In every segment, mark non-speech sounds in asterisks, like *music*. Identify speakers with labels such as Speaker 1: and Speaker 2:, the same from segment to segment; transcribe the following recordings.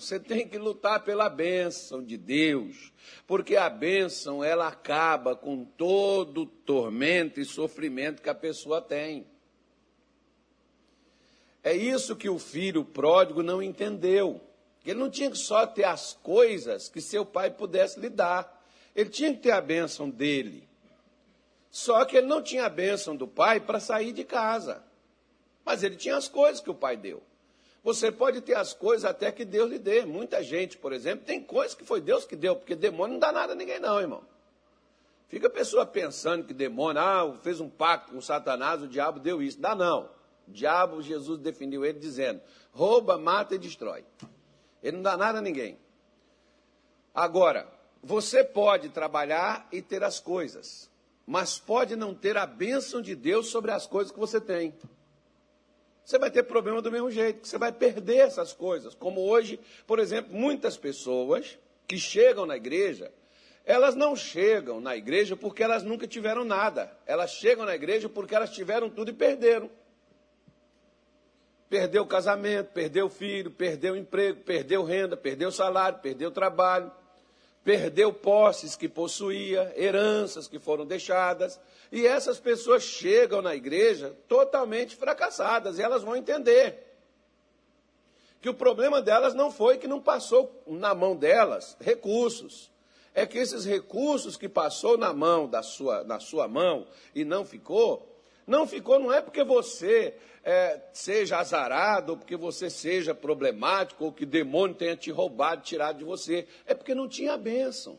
Speaker 1: você tem que lutar pela bênção de Deus, porque a bênção ela acaba com todo o tormento e sofrimento que a pessoa tem. É isso que o filho pródigo não entendeu. Ele não tinha que só ter as coisas que seu pai pudesse lhe dar. Ele tinha que ter a bênção dele. Só que ele não tinha a bênção do pai para sair de casa. Mas ele tinha as coisas que o pai deu. Você pode ter as coisas até que Deus lhe dê. Muita gente, por exemplo, tem coisas que foi Deus que deu, porque demônio não dá nada a ninguém, não, irmão. Fica a pessoa pensando que demônio, ah, fez um pacto com Satanás, o diabo deu isso. Dá não. O diabo, Jesus definiu ele dizendo: rouba, mata e destrói. Ele não dá nada a ninguém. Agora, você pode trabalhar e ter as coisas, mas pode não ter a bênção de Deus sobre as coisas que você tem. Você vai ter problema do mesmo jeito, você vai perder essas coisas. Como hoje, por exemplo, muitas pessoas que chegam na igreja, elas não chegam na igreja porque elas nunca tiveram nada. Elas chegam na igreja porque elas tiveram tudo e perderam. Perdeu o casamento, perdeu o filho, perdeu o emprego, perdeu renda, perdeu o salário, perdeu o trabalho perdeu posses que possuía, heranças que foram deixadas, e essas pessoas chegam na igreja totalmente fracassadas, e elas vão entender que o problema delas não foi que não passou na mão delas recursos, é que esses recursos que passou na mão da sua, na sua mão e não ficou, não ficou não é porque você é, seja azarado, ou porque você seja problemático, ou que demônio tenha te roubado, tirado de você. É porque não tinha bênção.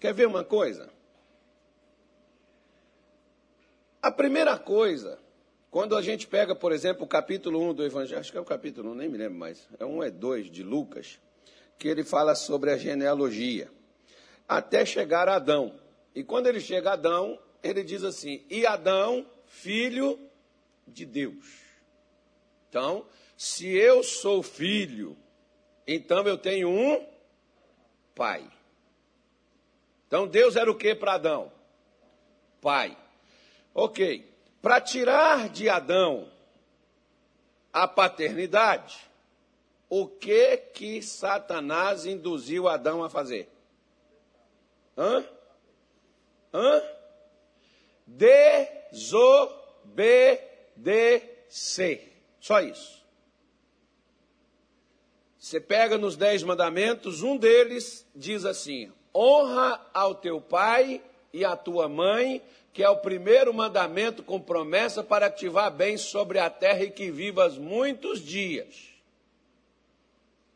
Speaker 1: Quer ver uma coisa? A primeira coisa, quando a gente pega, por exemplo, o capítulo 1 do Evangelho, acho que é o capítulo 1, nem me lembro mais, é 1 é 2 de Lucas, que ele fala sobre a genealogia, até chegar a Adão. E quando ele chega a Adão, ele diz assim: E Adão filho de Deus. Então, se eu sou filho, então eu tenho um pai. Então Deus era o que para Adão? Pai. Ok. Para tirar de Adão a paternidade, o que que Satanás induziu Adão a fazer? Hã? Hã? Desobedecer. Só isso. Você pega nos dez mandamentos, um deles diz assim: honra ao teu pai e à tua mãe, que é o primeiro mandamento com promessa para ativar bem sobre a terra e que vivas muitos dias.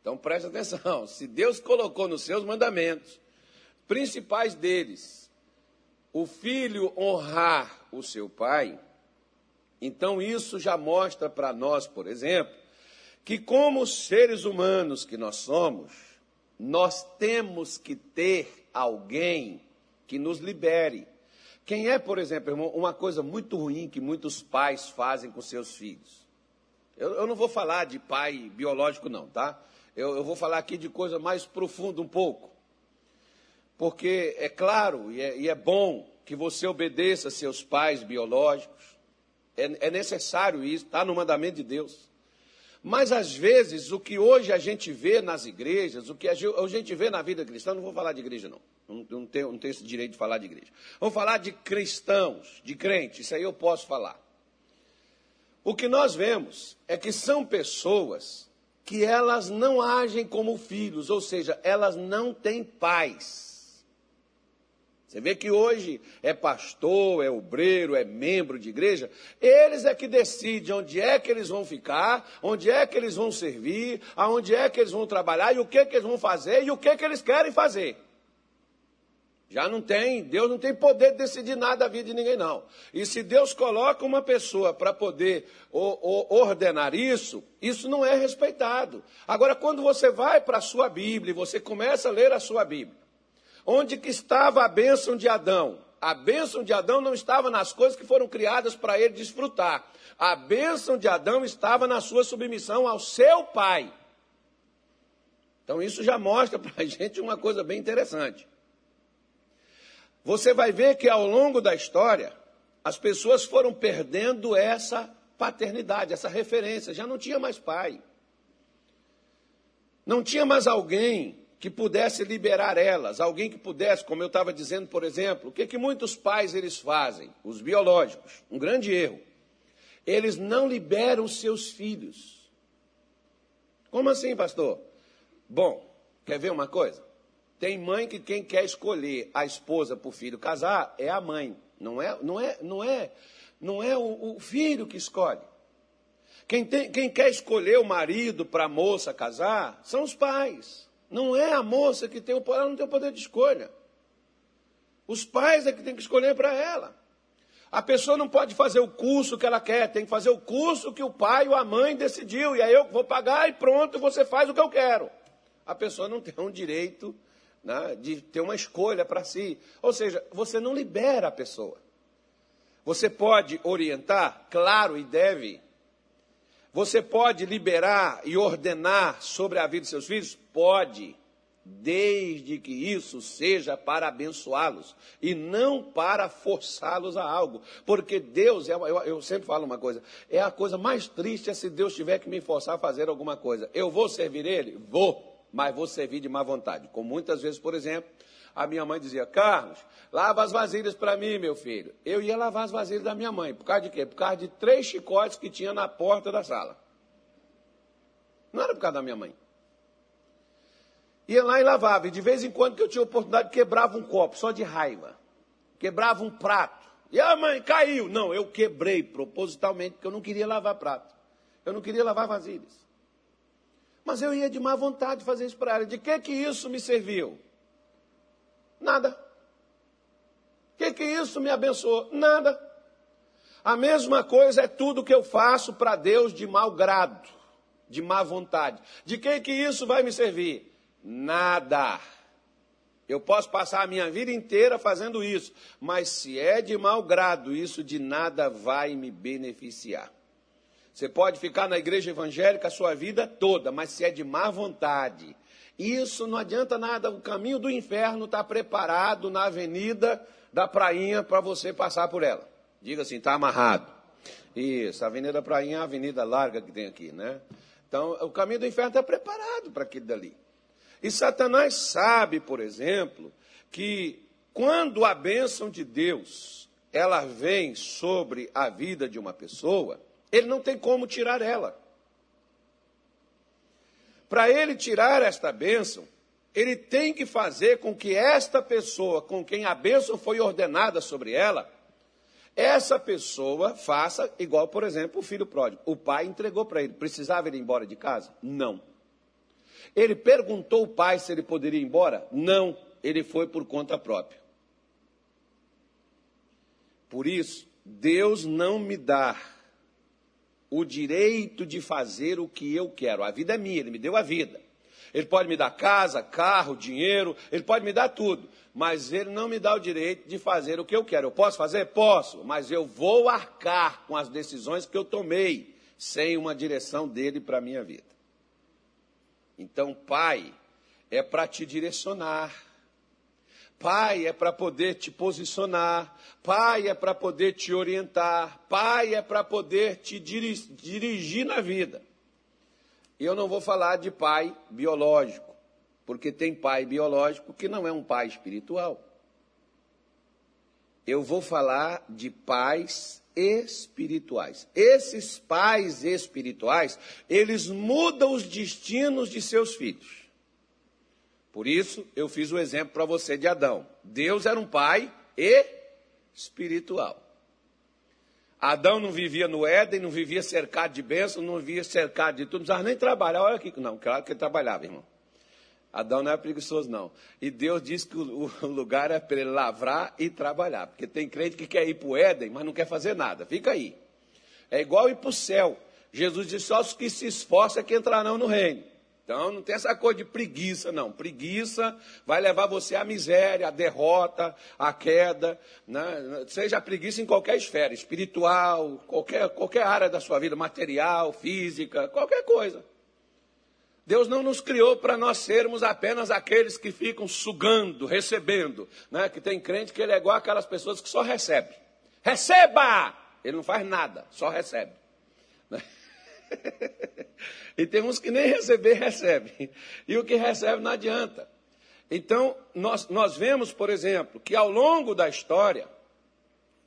Speaker 1: Então preste atenção: *laughs* se Deus colocou nos seus mandamentos, principais deles, o filho honrar o seu pai, então isso já mostra para nós, por exemplo, que como seres humanos que nós somos, nós temos que ter alguém que nos libere. Quem é, por exemplo, irmão, uma coisa muito ruim que muitos pais fazem com seus filhos? Eu, eu não vou falar de pai biológico, não, tá? Eu, eu vou falar aqui de coisa mais profunda um pouco. Porque é claro e é, e é bom que você obedeça seus pais biológicos. É, é necessário isso, está no mandamento de Deus. Mas às vezes o que hoje a gente vê nas igrejas, o que a gente vê na vida cristã, não vou falar de igreja não, não, tenho, não tenho esse direito de falar de igreja. Vou falar de cristãos, de crentes, isso aí eu posso falar. O que nós vemos é que são pessoas que elas não agem como filhos, ou seja, elas não têm paz. Você vê que hoje é pastor, é obreiro, é membro de igreja, eles é que decidem onde é que eles vão ficar, onde é que eles vão servir, aonde é que eles vão trabalhar e o que que eles vão fazer e o que que eles querem fazer. Já não tem, Deus não tem poder de decidir nada da vida de ninguém, não. E se Deus coloca uma pessoa para poder ordenar isso, isso não é respeitado. Agora, quando você vai para a sua Bíblia e você começa a ler a sua Bíblia, Onde que estava a bênção de Adão? A bênção de Adão não estava nas coisas que foram criadas para ele desfrutar. A bênção de Adão estava na sua submissão ao seu pai. Então isso já mostra para a *laughs* gente uma coisa bem interessante. Você vai ver que ao longo da história, as pessoas foram perdendo essa paternidade, essa referência, já não tinha mais pai. Não tinha mais alguém que pudesse liberar elas, alguém que pudesse, como eu estava dizendo, por exemplo, o que, que muitos pais eles fazem, os biológicos, um grande erro. Eles não liberam seus filhos. Como assim, pastor? Bom, quer ver uma coisa? Tem mãe que quem quer escolher a esposa para o filho casar é a mãe, não é, não é, não é, não é o, o filho que escolhe. Quem, tem, quem quer escolher o marido para a moça casar são os pais. Não é a moça que tem o poder, ela não tem o poder de escolha. Os pais é que tem que escolher para ela. A pessoa não pode fazer o curso que ela quer, tem que fazer o curso que o pai ou a mãe decidiu, e aí eu vou pagar e pronto, você faz o que eu quero. A pessoa não *laughs* tem um direito né, de ter uma escolha para si. Ou seja, você não libera a pessoa. Você pode orientar, claro, e deve, você pode liberar e ordenar sobre a vida de seus filhos? Pode, desde que isso seja para abençoá-los e não para forçá-los a algo. Porque Deus, é, eu, eu sempre falo uma coisa, é a coisa mais triste é se Deus tiver que me forçar a fazer alguma coisa. Eu vou servir Ele? Vou, mas vou servir de má vontade. Como muitas vezes, por exemplo, a minha mãe dizia: Carlos, lava as vasilhas para mim, meu filho. Eu ia lavar as vasilhas da minha mãe. Por causa de quê? Por causa de três chicotes que tinha na porta da sala. Não era por causa da minha mãe. Ia lá e lavava. E de vez em quando que eu tinha oportunidade, quebrava um copo, só de raiva. Quebrava um prato. E a mãe caiu. Não, eu quebrei propositalmente, porque eu não queria lavar prato. Eu não queria lavar vasilhas. Mas eu ia de má vontade fazer isso para ela. De que que isso me serviu? Nada. O que, que isso me abençoou? Nada. A mesma coisa é tudo que eu faço para Deus de mau grado, de má vontade. De que, que isso vai me servir? Nada. Eu posso passar a minha vida inteira fazendo isso, mas se é de mau grado, isso de nada vai me beneficiar. Você pode ficar na igreja evangélica a sua vida toda, mas se é de má vontade, isso não adianta nada, o caminho do inferno está preparado na avenida da prainha para você passar por ela. Diga assim, está amarrado. Isso, a Avenida Prainha é a avenida larga que tem aqui, né? Então, o caminho do inferno está preparado para aquilo dali. E Satanás sabe, por exemplo, que quando a bênção de Deus ela vem sobre a vida de uma pessoa, ele não tem como tirar ela. Para ele tirar esta bênção, ele tem que fazer com que esta pessoa com quem a bênção foi ordenada sobre ela, essa pessoa faça igual, por exemplo, o filho pródigo. O pai entregou para ele. Precisava ir embora de casa? Não. Ele perguntou ao pai se ele poderia ir embora? Não. Ele foi por conta própria. Por isso, Deus não me dá o direito de fazer o que eu quero. A vida é minha, ele me deu a vida. Ele pode me dar casa, carro, dinheiro, ele pode me dar tudo, mas ele não me dá o direito de fazer o que eu quero. Eu posso fazer? Posso, mas eu vou arcar com as decisões que eu tomei, sem uma direção dele para a minha vida. Então, pai, é para te direcionar, Pai é para poder te posicionar, pai é para poder te orientar, pai é para poder te dirigir na vida. Eu não vou falar de pai biológico, porque tem pai biológico que não é um pai espiritual. Eu vou falar de pais espirituais. Esses pais espirituais, eles mudam os destinos de seus filhos. Por isso, eu fiz o exemplo para você de Adão. Deus era um pai espiritual. Adão não vivia no Éden, não vivia cercado de bênçãos, não vivia cercado de tudo, não precisava nem trabalhar. Olha aqui, não, claro que ele trabalhava, irmão. Adão não era preguiçoso, não. E Deus disse que o, lugar é para ele lavrar e trabalhar. Porque tem crente que quer ir para o Éden, mas não quer fazer nada. Fica aí. É igual ir para o céu. Jesus disse: só os que se esforçam é que entrarão no reino. Então não tem essa coisa de preguiça, não. Preguiça vai levar você à miséria, à derrota, à queda. Né? Seja preguiça em qualquer esfera, espiritual, qualquer, qualquer área da sua vida, material, física, qualquer coisa. Deus não nos criou para nós sermos apenas aqueles que ficam sugando, recebendo. Né? Que tem crente que ele é igual aquelas pessoas que só recebem. Receba! Ele não faz nada, só recebe. Né? *laughs* *laughs* e tem uns que nem receber, recebe. E o que recebe não adianta. Então, nós, nós vemos, por exemplo, que ao longo da história,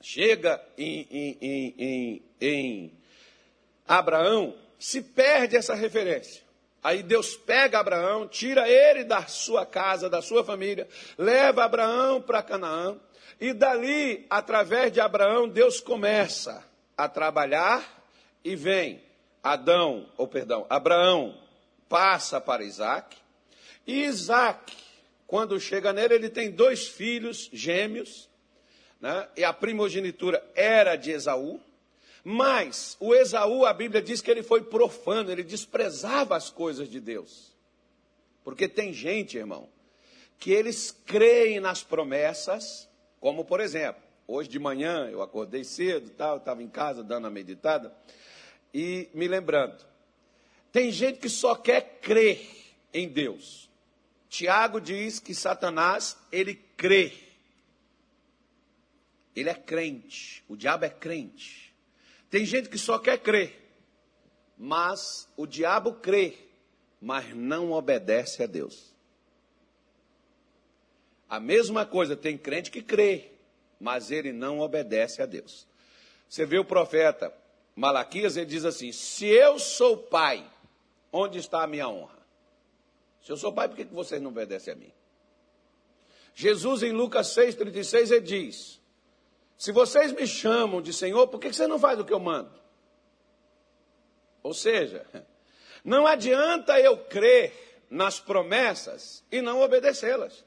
Speaker 1: chega em, em, em, em, Abraão, se perde essa referência. Aí Deus pega Abraão, tira ele da sua casa, da sua família, leva Abraão para Canaã, e dali, através de Abraão, Deus começa a trabalhar e vem Adão, ou perdão, Abraão passa para Isaac, e Isaac, quando chega nele, ele tem dois filhos gêmeos, né? e a primogenitura era de Esaú, mas o Esaú, a Bíblia diz que ele foi profano, ele desprezava as coisas de Deus. Porque tem gente, irmão, que eles creem nas promessas, como por exemplo, hoje de manhã eu acordei cedo, tal, estava em casa dando a meditada, e me lembrando, tem gente que só quer crer em Deus. Tiago diz que Satanás, ele crê. Ele é crente, o diabo é crente. Tem gente que só quer crer, mas o diabo crê, mas não obedece a Deus. A mesma coisa, tem crente que crê, mas ele não obedece a Deus. Você vê o profeta Malaquias, ele diz assim: Se eu sou pai, onde está a minha honra? Se eu sou pai, por que vocês não obedecem a mim? Jesus, em Lucas 6,36, ele diz: Se vocês me chamam de Senhor, por que você não faz o que eu mando? Ou seja, *laughs* não adianta eu crer nas promessas e não obedecê-las.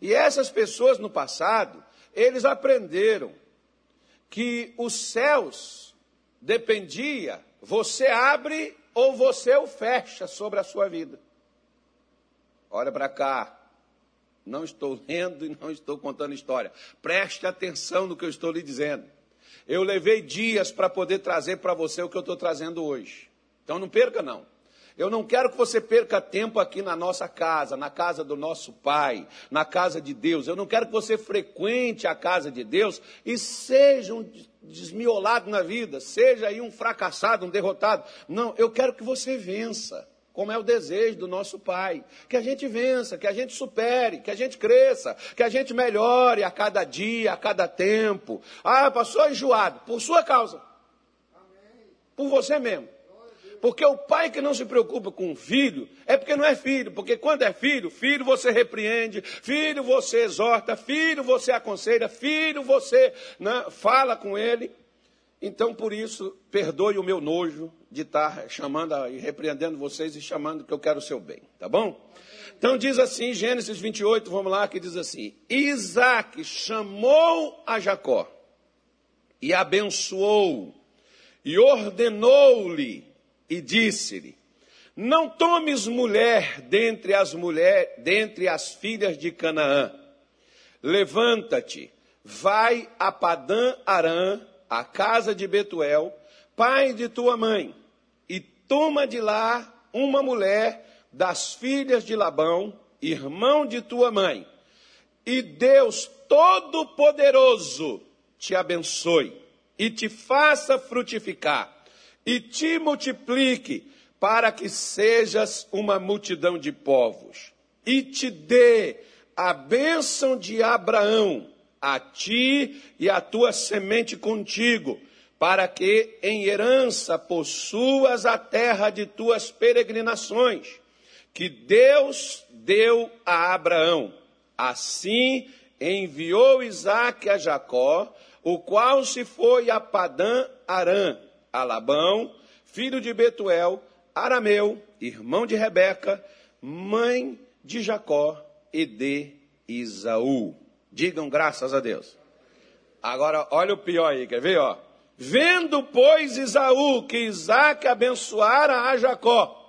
Speaker 1: E essas pessoas no passado, eles aprenderam que os céus dependia, você abre ou você o fecha sobre a sua vida. Olha para cá. Não estou lendo e não estou contando história. Preste atenção no que eu estou lhe dizendo. Eu levei dias para poder trazer para você o que eu estou trazendo hoje. Então não perca, não. Eu não quero que você perca tempo aqui na nossa casa, na casa do nosso Pai, na casa de Deus. Eu não quero que você frequente a casa de Deus e seja um desmiolado na vida, seja aí um fracassado, um derrotado. Não, eu quero que você vença, como é o desejo do nosso Pai. Que a gente vença, que a gente supere, que a gente cresça, que a gente melhore a cada dia, a cada tempo. Ah, passou enjoado, por sua causa. Por você mesmo. Porque o pai que não se preocupa com o filho é porque não é filho. Porque quando é filho, filho você repreende, filho você exorta, filho você aconselha, filho você né, fala com ele. Então, por isso, perdoe o meu nojo de estar chamando e repreendendo vocês e chamando que eu quero o seu bem, tá bom? Então diz assim, Gênesis 28, vamos lá, que diz assim: Isaac chamou a Jacó e abençoou e ordenou-lhe e disse-lhe: Não tomes mulher dentre as mulheres, dentre as filhas de Canaã. Levanta-te, vai a Padã Arã, a casa de Betuel, pai de tua mãe, e toma de lá uma mulher das filhas de Labão, irmão de tua mãe. E Deus Todo-Poderoso te abençoe e te faça frutificar e te multiplique para que sejas uma multidão de povos, e te dê a bênção de Abraão, a ti e a tua semente contigo, para que em herança possuas a terra de tuas peregrinações, que Deus deu a Abraão. Assim enviou Isaque a Jacó, o qual se foi a Padã Arã, a Labão, filho de Betuel, arameu, irmão de Rebeca, mãe de Jacó e de Isaú. Digam graças a Deus. Agora, olha o pior aí, quer ver, ó? Vendo, pois, Isaú que Isaac abençoara a Jacó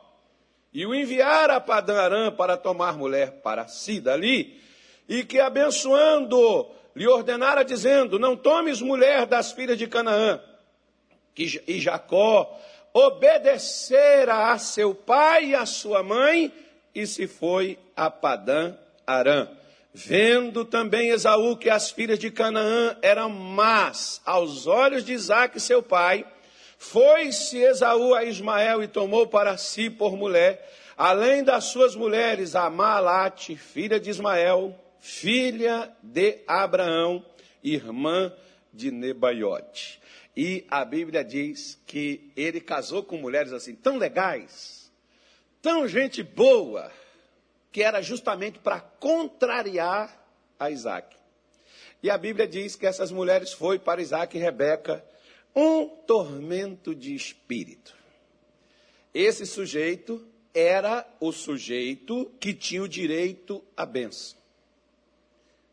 Speaker 1: e o enviara a Padarã para tomar mulher para si dali, e que abençoando lhe ordenara dizendo: Não tomes mulher das filhas de Canaã, e Jacó obedecera a seu pai e a sua mãe e se foi a Padã Arã. Vendo também Esaú que as filhas de Canaã eram más aos olhos de Isaac, seu pai, Foi-se Esaú a Ismael e tomou para si por mulher, além das suas mulheres, a Maalate, filha de Ismael, filha de Abraão, irmã de Nebaiote. E a Bíblia diz que ele casou com mulheres assim, tão legais, tão gente boa, que era justamente para contrariar a Isaac. E a Bíblia diz que essas mulheres foi para Isaac e Rebeca um tormento de espírito. Esse sujeito era o sujeito que tinha o direito à benção.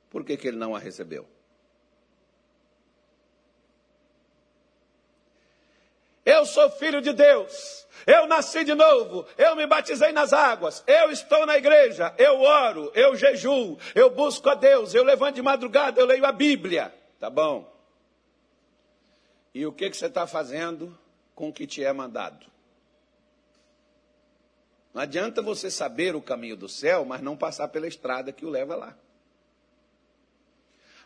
Speaker 1: Por que, que ele não a recebeu? Eu sou filho de Deus. Eu nasci de novo. Eu me batizei nas águas. Eu estou na igreja. Eu oro. Eu jejuo. Eu busco a Deus. Eu levanto de madrugada. Eu leio a Bíblia. Tá bom. E o que, que você está fazendo com o que te é mandado? Não adianta você saber o caminho do céu, mas não passar pela estrada que o leva lá.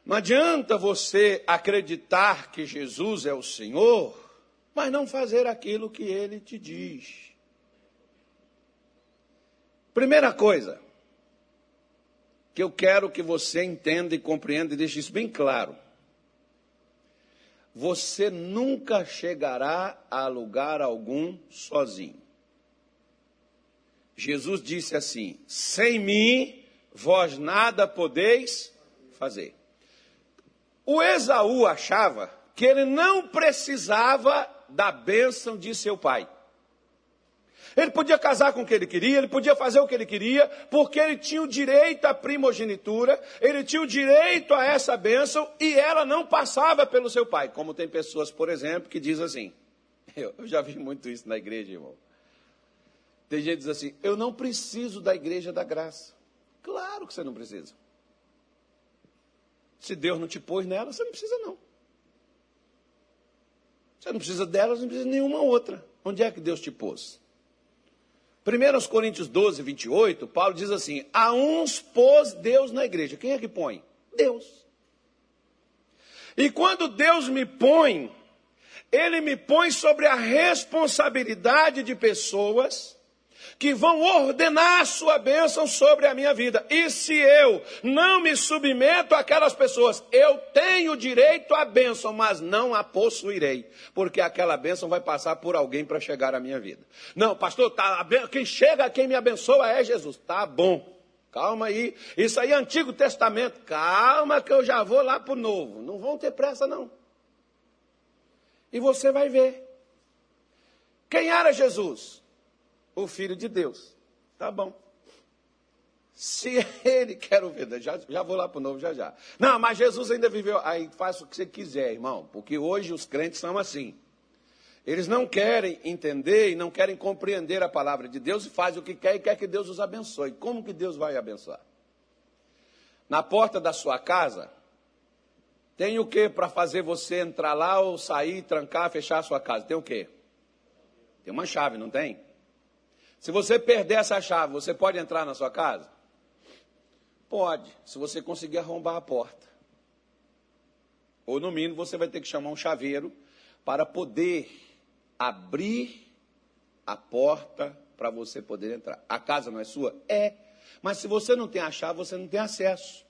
Speaker 1: Não adianta você acreditar que Jesus é o Senhor mas não fazer aquilo que ele te diz. Primeira coisa que eu quero que você entenda e compreenda e deixe isso bem claro. Você nunca chegará a lugar algum sozinho. Jesus disse assim: sem mim vós nada podeis fazer. O Esaú achava que ele não precisava da bênção de seu pai. Ele podia casar com o que ele queria, ele podia fazer o que ele queria, porque ele tinha o direito à primogenitura, ele tinha o direito a essa bênção e ela não passava pelo seu pai. Como tem pessoas, por exemplo, que dizem assim: *laughs* eu, eu já vi muito isso na igreja, irmão. Tem gente que diz assim: eu não preciso da igreja da graça. Claro que você não precisa. Se Deus não te pôs nela, você não precisa, não. Você não precisa delas, não precisa de nenhuma outra. Onde é que Deus te pôs? 1 Coríntios 12, 28, Paulo diz assim: A uns pôs Deus na igreja. Quem é que põe? Deus. E quando Deus me põe, Ele me põe sobre a responsabilidade de pessoas que vão ordenar a sua bênção sobre a minha vida. E se eu não me submeto àquelas pessoas, eu tenho direito à bênção, mas não a possuirei, porque aquela bênção vai passar por alguém para chegar à minha vida. Não, pastor, tá, quem chega, quem me abençoa é Jesus. Tá bom. Calma aí. Isso aí é Antigo Testamento. Calma que eu já vou lá para o Novo. Não vão ter pressa, não. E você vai ver. Quem era Jesus? O Filho de Deus. Tá bom. Se *laughs* ele quer o ver, já, já vou lá para o novo já já. Não, mas Jesus ainda viveu. Aí faça o que você quiser, irmão, porque hoje os crentes são assim. Eles não querem entender e não querem compreender a palavra de Deus e fazem o que quer e quer que Deus os abençoe. Como que Deus vai abençoar? Na porta da sua casa, tem o que para fazer você entrar lá ou sair, trancar, fechar a sua casa? Tem o que? Tem uma chave, não tem? Se você perder essa chave, você pode entrar na sua casa? Pode, se você conseguir arrombar a porta. Ou no mínimo você vai ter que chamar um chaveiro para poder abrir a porta para você poder entrar. A casa não é sua? É. Mas se você não tem a chave, você não tem acesso.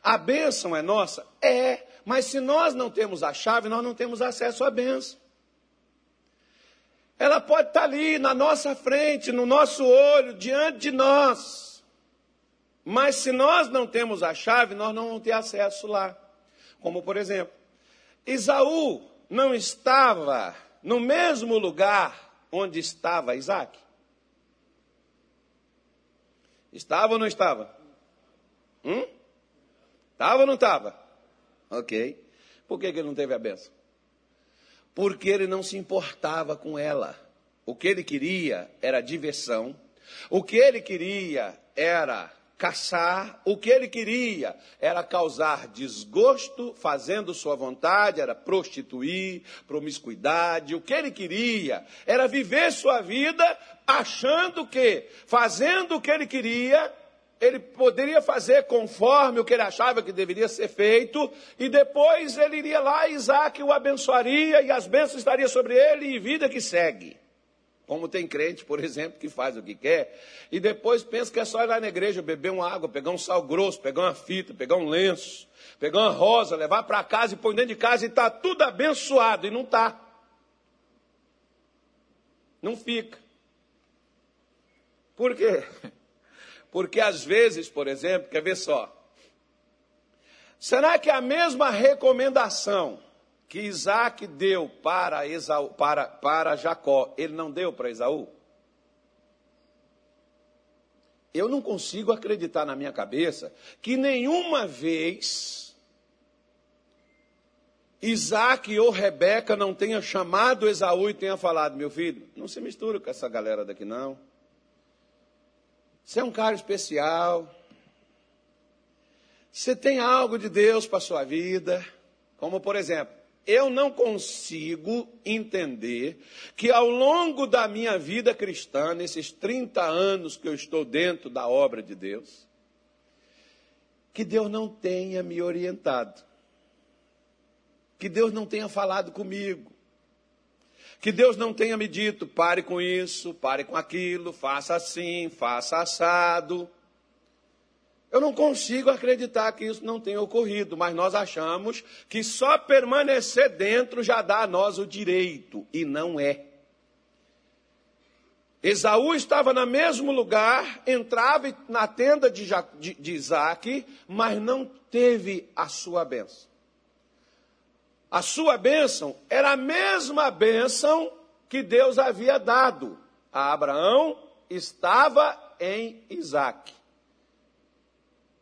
Speaker 1: A bênção é nossa? É. Mas se nós não temos a chave, nós não temos acesso à bênção. Ela pode estar ali na nossa frente, no nosso olho, diante de nós. Mas se nós não temos a chave, nós não vamos ter acesso lá. Como por exemplo, Isaú não estava no mesmo lugar onde estava Isaac? Estava ou não estava? Hum? Estava ou não estava? Ok. Por que, que ele não teve a benção? Porque ele não se importava com ela. O que ele queria era diversão, o que ele queria era caçar, o que ele queria era causar desgosto, fazendo sua vontade, era prostituir, promiscuidade, o que ele queria era viver sua vida achando que, fazendo o que ele queria, ele poderia fazer conforme o que ele achava que deveria ser feito, e depois ele iria lá, Isaac o abençoaria, e as bênçãos estariam sobre ele, e vida que segue. Como tem crente, por exemplo, que faz o que quer, e depois pensa que é só ir lá na igreja beber uma água, pegar um sal grosso, pegar uma fita, pegar um lenço, pegar uma rosa, levar para casa e pôr dentro de casa e está tudo abençoado, e não está. Não fica. Por quê? *laughs* Porque às vezes, por exemplo, quer ver só. Será que a mesma recomendação que Isaac deu para, Esaú, para, para Jacó, ele não deu para Esaú? Eu não consigo acreditar na minha cabeça que nenhuma vez Isaac ou Rebeca não tenha chamado Esaú e tenha falado, meu filho, não se mistura com essa galera daqui não. Você é um cara especial. Você tem algo de Deus para a sua vida. Como, por exemplo, eu não consigo entender que ao longo da minha vida cristã, nesses 30 anos que eu estou dentro da obra de Deus, que Deus não tenha me orientado, que Deus não tenha falado comigo, que Deus não tenha me dito, pare com isso, pare com aquilo, faça assim, faça assado. Eu não consigo acreditar que isso não tenha ocorrido, mas nós achamos que só permanecer dentro já dá a nós o direito, e não é. Esaú estava no mesmo lugar, entrava na tenda de, de, Isaac, mas não teve a sua bênção a sua bênção era a mesma bênção que Deus havia dado a Abraão, estava em Isaac.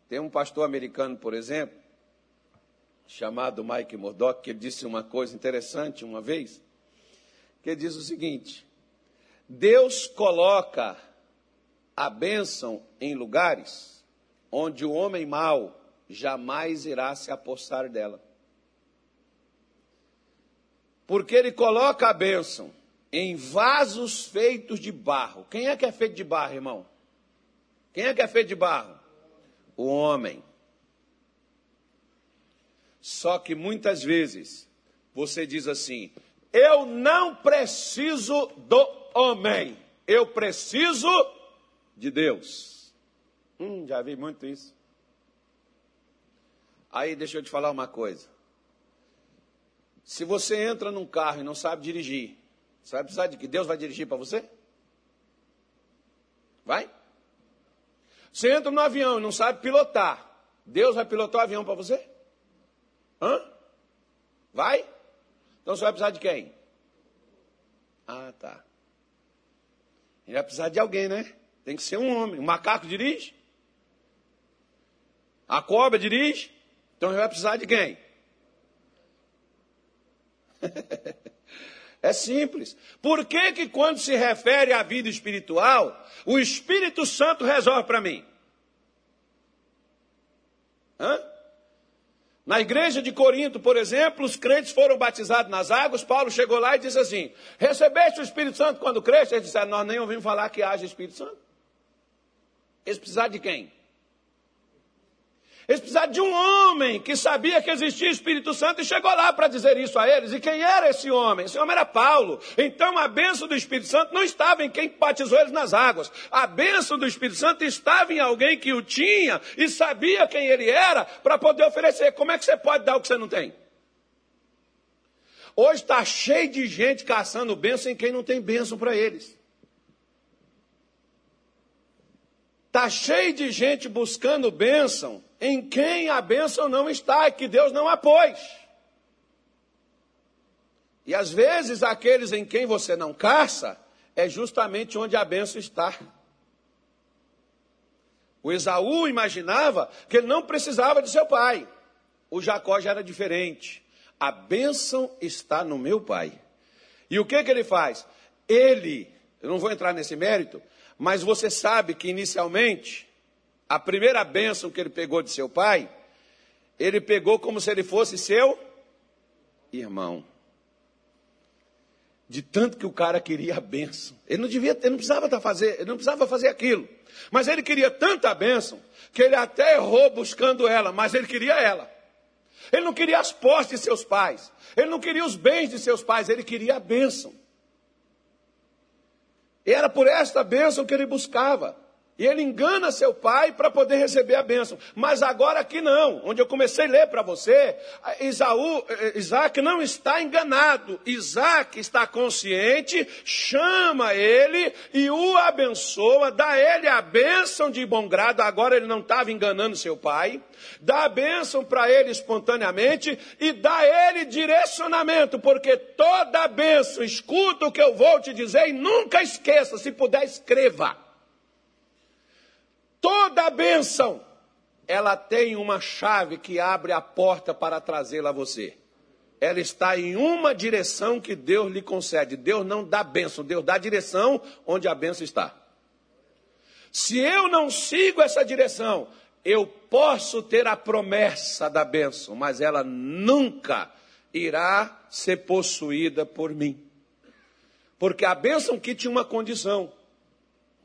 Speaker 1: Tem um pastor americano, por exemplo, chamado Mike Murdock, que disse uma coisa interessante uma vez, que diz o seguinte: Deus coloca a bênção em lugares onde o homem mau jamais irá se apossar dela. Porque ele coloca a bênção em vasos feitos de barro. Quem é que é feito de barro, irmão? Quem é que é feito de barro? O homem. Só que muitas vezes você diz assim: eu não preciso do homem, eu preciso de Deus. Hum, já vi muito isso. Aí deixa eu te falar uma coisa. Se você entra num carro e não sabe dirigir, você vai precisar de que Deus vai dirigir para você? Vai? Você entra no avião e não sabe pilotar, Deus vai pilotar o avião para você? Hã? Vai? Então você vai precisar de quem? Ah, tá. Ele vai precisar de alguém, né? Tem que ser um homem. O macaco dirige? A cobra dirige? Então ele vai precisar de quem? *laughs* É simples. Por que, que quando se refere à vida espiritual, o Espírito Santo resolve para mim? Hã? Na igreja de Corinto, por exemplo, os crentes foram batizados nas águas. Paulo chegou lá e disse assim: Recebeste o Espírito Santo quando creste? Eles disseram: Nós nem ouvimos falar que haja Espírito Santo. Eles precisaram de quem? Eles precisavam de um homem que sabia que existia Espírito Santo e chegou lá para dizer isso a eles. E quem era esse homem? Esse homem era Paulo. Então a bênção do Espírito Santo não estava em quem batizou eles nas águas. A bênção do Espírito Santo estava em alguém que o tinha e sabia quem ele era para poder oferecer. Como é que você pode dar o que você não tem? Hoje está cheio de gente caçando bênção em quem não tem bênção para eles. Está cheio de gente buscando bênção em quem a bênção não está, e que Deus não a pôs. E às vezes aqueles em quem você não caça, é justamente onde a bênção está. O Esaú imaginava que ele não precisava de seu pai. O Jacó já era diferente. A bênção está no meu pai. E o que, que ele faz? Ele, eu não vou entrar nesse mérito, mas você sabe que inicialmente a primeira bênção que ele pegou de seu pai, ele pegou como se ele fosse seu irmão. De tanto que o cara queria a bênção. Ele não devia, ele não precisava fazer, ele não precisava fazer aquilo. Mas ele queria tanta bênção que ele até errou buscando ela, mas ele queria ela. Ele não queria as posses de seus pais. Ele não queria os bens de seus pais, ele queria a bênção. Era por esta bênção que ele buscava. E ele engana seu pai para poder receber a bênção. Mas agora aqui não, onde eu comecei a ler para você, Isaú, eh, Isaac não está enganado. Isaac está consciente, chama ele e o abençoa, dá ele a bênção de bom grado. Agora ele não estava enganando seu pai. Dá a bênção para ele espontaneamente e dá ele direcionamento, porque toda bênção, escuta o que eu vou te dizer e nunca esqueça, se puder, escreva. Toda bênção, ela tem uma chave que abre a porta para trazê-la a você. Ela está em uma direção que Deus lhe concede. Deus não dá bênção, Deus dá direção onde a bênção está. Se eu não sigo essa direção, eu posso ter a promessa da bênção, mas ela nunca irá ser possuída por mim. Porque a bênção que tinha uma condição.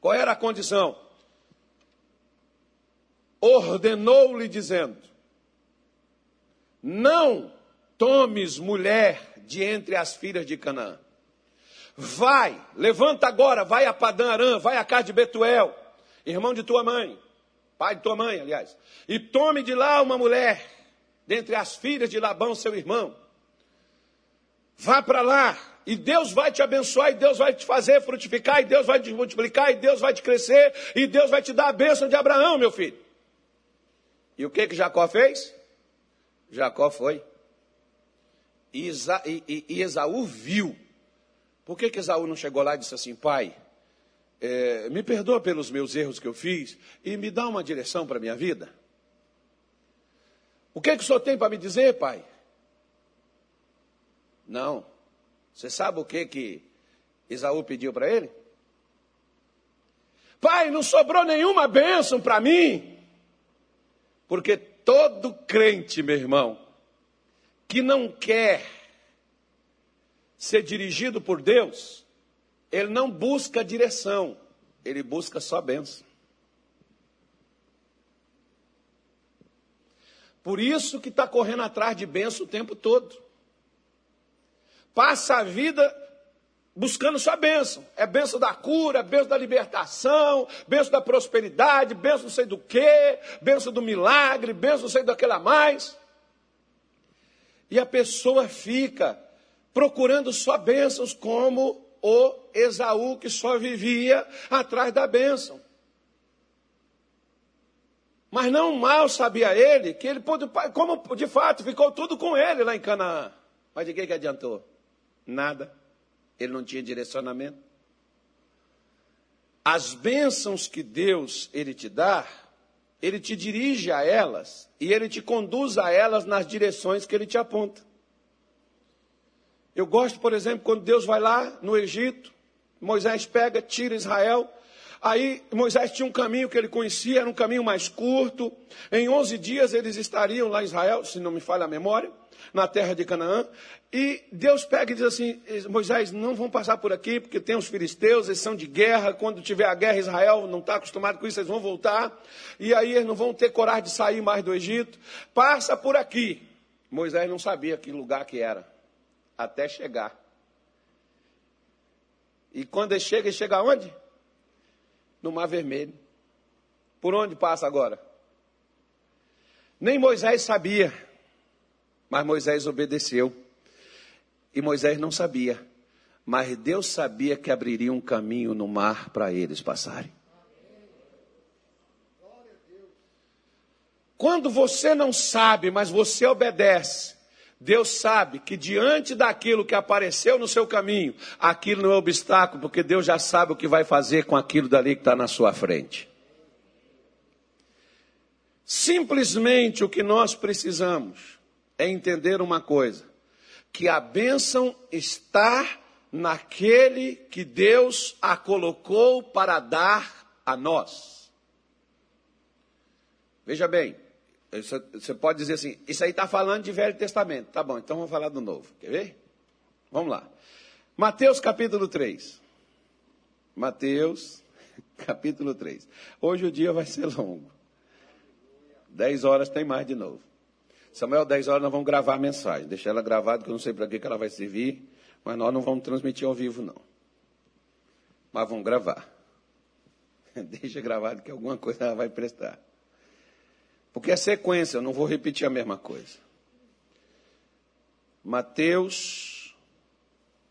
Speaker 1: Qual era a condição? Ordenou-lhe, dizendo: Não tomes mulher de entre as filhas de Canaã. Vai, levanta agora, vai a Padã Arã, vai a casa de Betuel, irmão de tua mãe, pai de tua mãe, aliás, e tome de lá uma mulher, dentre as filhas de Labão, seu irmão. Vá para lá, e Deus vai te abençoar, e Deus vai te fazer frutificar, e Deus vai te multiplicar, e Deus vai te crescer, e Deus vai te dar a bênção de Abraão, meu filho. E o que que Jacó fez? Jacó foi. E, Isa, e, e, Esaú viu. Por que, que Esaú não chegou lá e disse assim, pai, é, me perdoa pelos meus erros que eu fiz e me dá uma direção para a minha vida? O que, que o senhor tem para me dizer, pai? Não. Você sabe o que, que Esaú pediu para ele? Pai, não sobrou nenhuma bênção para mim. Porque todo crente, meu irmão, que não quer ser dirigido por Deus, ele não busca direção, ele busca só bênção. Por isso que está correndo atrás de bênção o tempo todo. Passa a vida buscando sua bênção. É bênção da cura, bênção da libertação, bênção da prosperidade, bênção não sei do que, bênção do milagre, bênção não sei daquela mais. E a pessoa fica procurando só bênçãos como o Esaú que só vivia atrás da bênção. Mas não mal sabia ele que ele pôde, como de fato ficou tudo com ele lá em Canaã. Mas de que, que adiantou? Nada. Ele não tinha direcionamento. As bênçãos que Deus ele te dá, ele te dirige a elas e ele te conduz a elas nas direções que ele te aponta. Eu gosto, por exemplo, quando Deus vai lá no Egito, Moisés pega, tira Israel, aí Moisés tinha um caminho que ele conhecia, era um caminho mais curto. Em 11 dias eles estariam lá em Israel, se não me falha a memória na terra de Canaã. E Deus pega e diz assim: Moisés, não vão passar por aqui, porque tem os filisteus, eles são de guerra. Quando tiver a guerra, Israel não está acostumado com isso, eles vão voltar. E aí eles não vão ter coragem de sair mais do Egito. Passa por aqui. Moisés não sabia que lugar que era, até chegar. E quando ele chega, ele chega aonde? No Mar Vermelho. Por onde passa agora? Nem Moisés sabia mas Moisés obedeceu. E Moisés não sabia. Mas Deus sabia que abriria um caminho no mar para eles passarem. Quando você não sabe, mas você obedece, Deus sabe que diante daquilo que apareceu no seu caminho, aquilo não é obstáculo, porque Deus já sabe o que vai fazer com aquilo dali que está na sua frente. Simplesmente o que nós precisamos é entender uma coisa: que a bênção está naquele que Deus a colocou para dar a nós. Veja bem, você pode dizer assim: isso aí está falando de Velho Testamento. Tá bom, então vamos falar do Novo. Quer ver? Vamos lá. Mateus capítulo 3. Mateus *laughs* capítulo 3. Hoje o dia vai ser longo. 10 horas tem mais de novo. Samuel, 10 horas nós vamos gravar a mensagem. Deixa ela gravada, que eu não sei para que ela vai servir, mas nós não vamos transmitir ao vivo, não. Mas vamos gravar. *laughs* Deixa gravado que alguma coisa ela vai prestar. Porque é sequência, eu não vou repetir a mesma coisa. Mateus,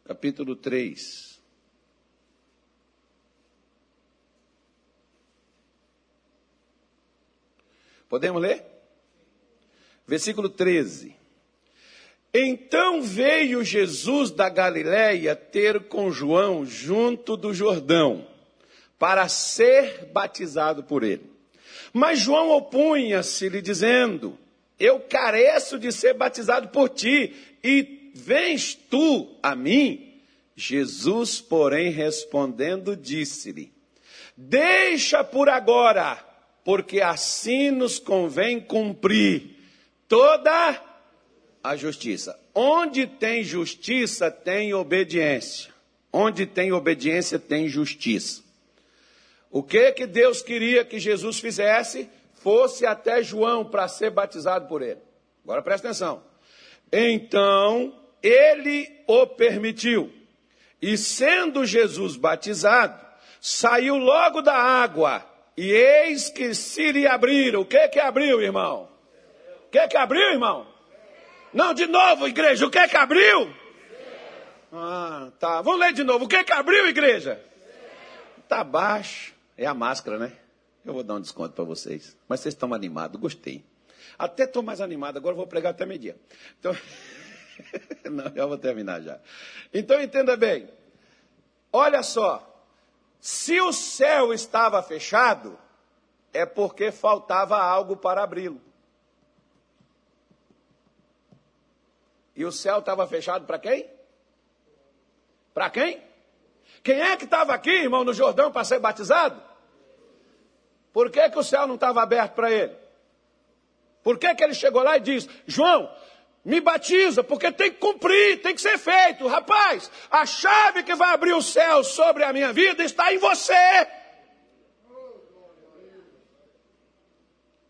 Speaker 1: capítulo 3. Podemos ler? Versículo 13. Então veio Jesus da Galiléia ter com João junto do Jordão, para ser batizado por ele. Mas João opunha-se-lhe, dizendo: Eu careço de ser batizado por ti, e vens tu a mim? Jesus, porém, respondendo, disse-lhe: Deixa por agora porque assim nos convém cumprir toda a justiça. Onde tem justiça, tem obediência. Onde tem obediência, tem justiça. O que que Deus queria que Jesus fizesse? Fosse até João para ser batizado por ele. Agora presta atenção. Então, ele o permitiu. E sendo Jesus batizado, saiu logo da água e eis que se lhe abriram. O que que abriu, irmão? O que que abriu, irmão? Não, de novo, igreja. O que que abriu? Ah, tá. Vamos ler de novo. O que que abriu, igreja? Tá baixo. É a máscara, né? Eu vou dar um desconto para vocês. Mas vocês estão animados, gostei. Até estou mais animado, agora vou pregar até meio-dia. Então, *laughs* não, eu vou terminar já. Então entenda bem. Olha só, se o céu estava fechado, é porque faltava algo para abri-lo. E o céu estava fechado para quem? Para quem? Quem é que estava aqui, irmão, no Jordão para ser batizado? Por que, que o céu não estava aberto para ele? Por que, que ele chegou lá e disse: João, me batiza, porque tem que cumprir, tem que ser feito. Rapaz, a chave que vai abrir o céu sobre a minha vida está em você.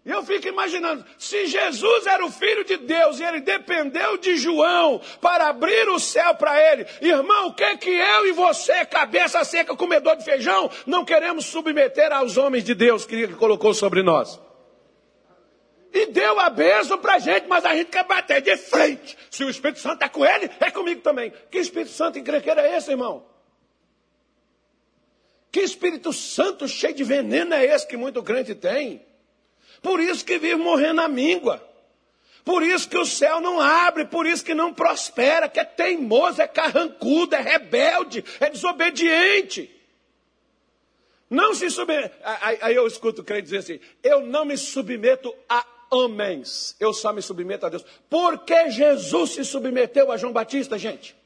Speaker 1: E eu fico imaginando, se Jesus era o Filho de Deus e ele dependeu de João para abrir o céu para ele, irmão, o que que eu e você, cabeça seca, comedor de feijão, não queremos submeter aos homens de Deus que ele colocou sobre nós? E deu a bênção para a gente, mas a gente quer bater de frente. Se o Espírito Santo está com ele, é comigo também. Que Espírito Santo encrenqueiro é esse, irmão? Que Espírito Santo cheio de veneno é esse que muito crente tem? Por isso que vive morrendo na míngua. Por isso que o céu não abre, por isso que não prospera, que é teimoso, é carrancudo, é rebelde, é desobediente. Não se submete. Aí eu escuto o crente dizer assim: eu não me submeto a homens, eu só me submeto a Deus. Por que Jesus se submeteu a João Batista, gente?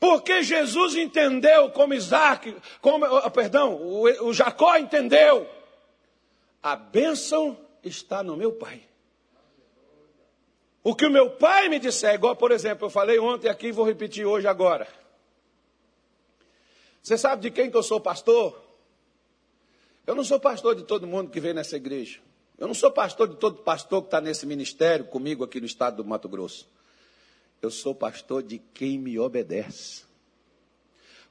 Speaker 1: Porque Jesus entendeu como Isaac, como, perdão, o, o Jacó entendeu. A bênção está no meu pai. O que o meu pai me disser, igual, por exemplo, eu falei ontem aqui e vou repetir hoje agora. Você sabe de quem que eu sou pastor? Eu não sou pastor de todo mundo que vem nessa igreja. Eu não sou pastor de todo pastor que está nesse ministério comigo aqui no estado do Mato Grosso. Eu sou pastor de quem me obedece.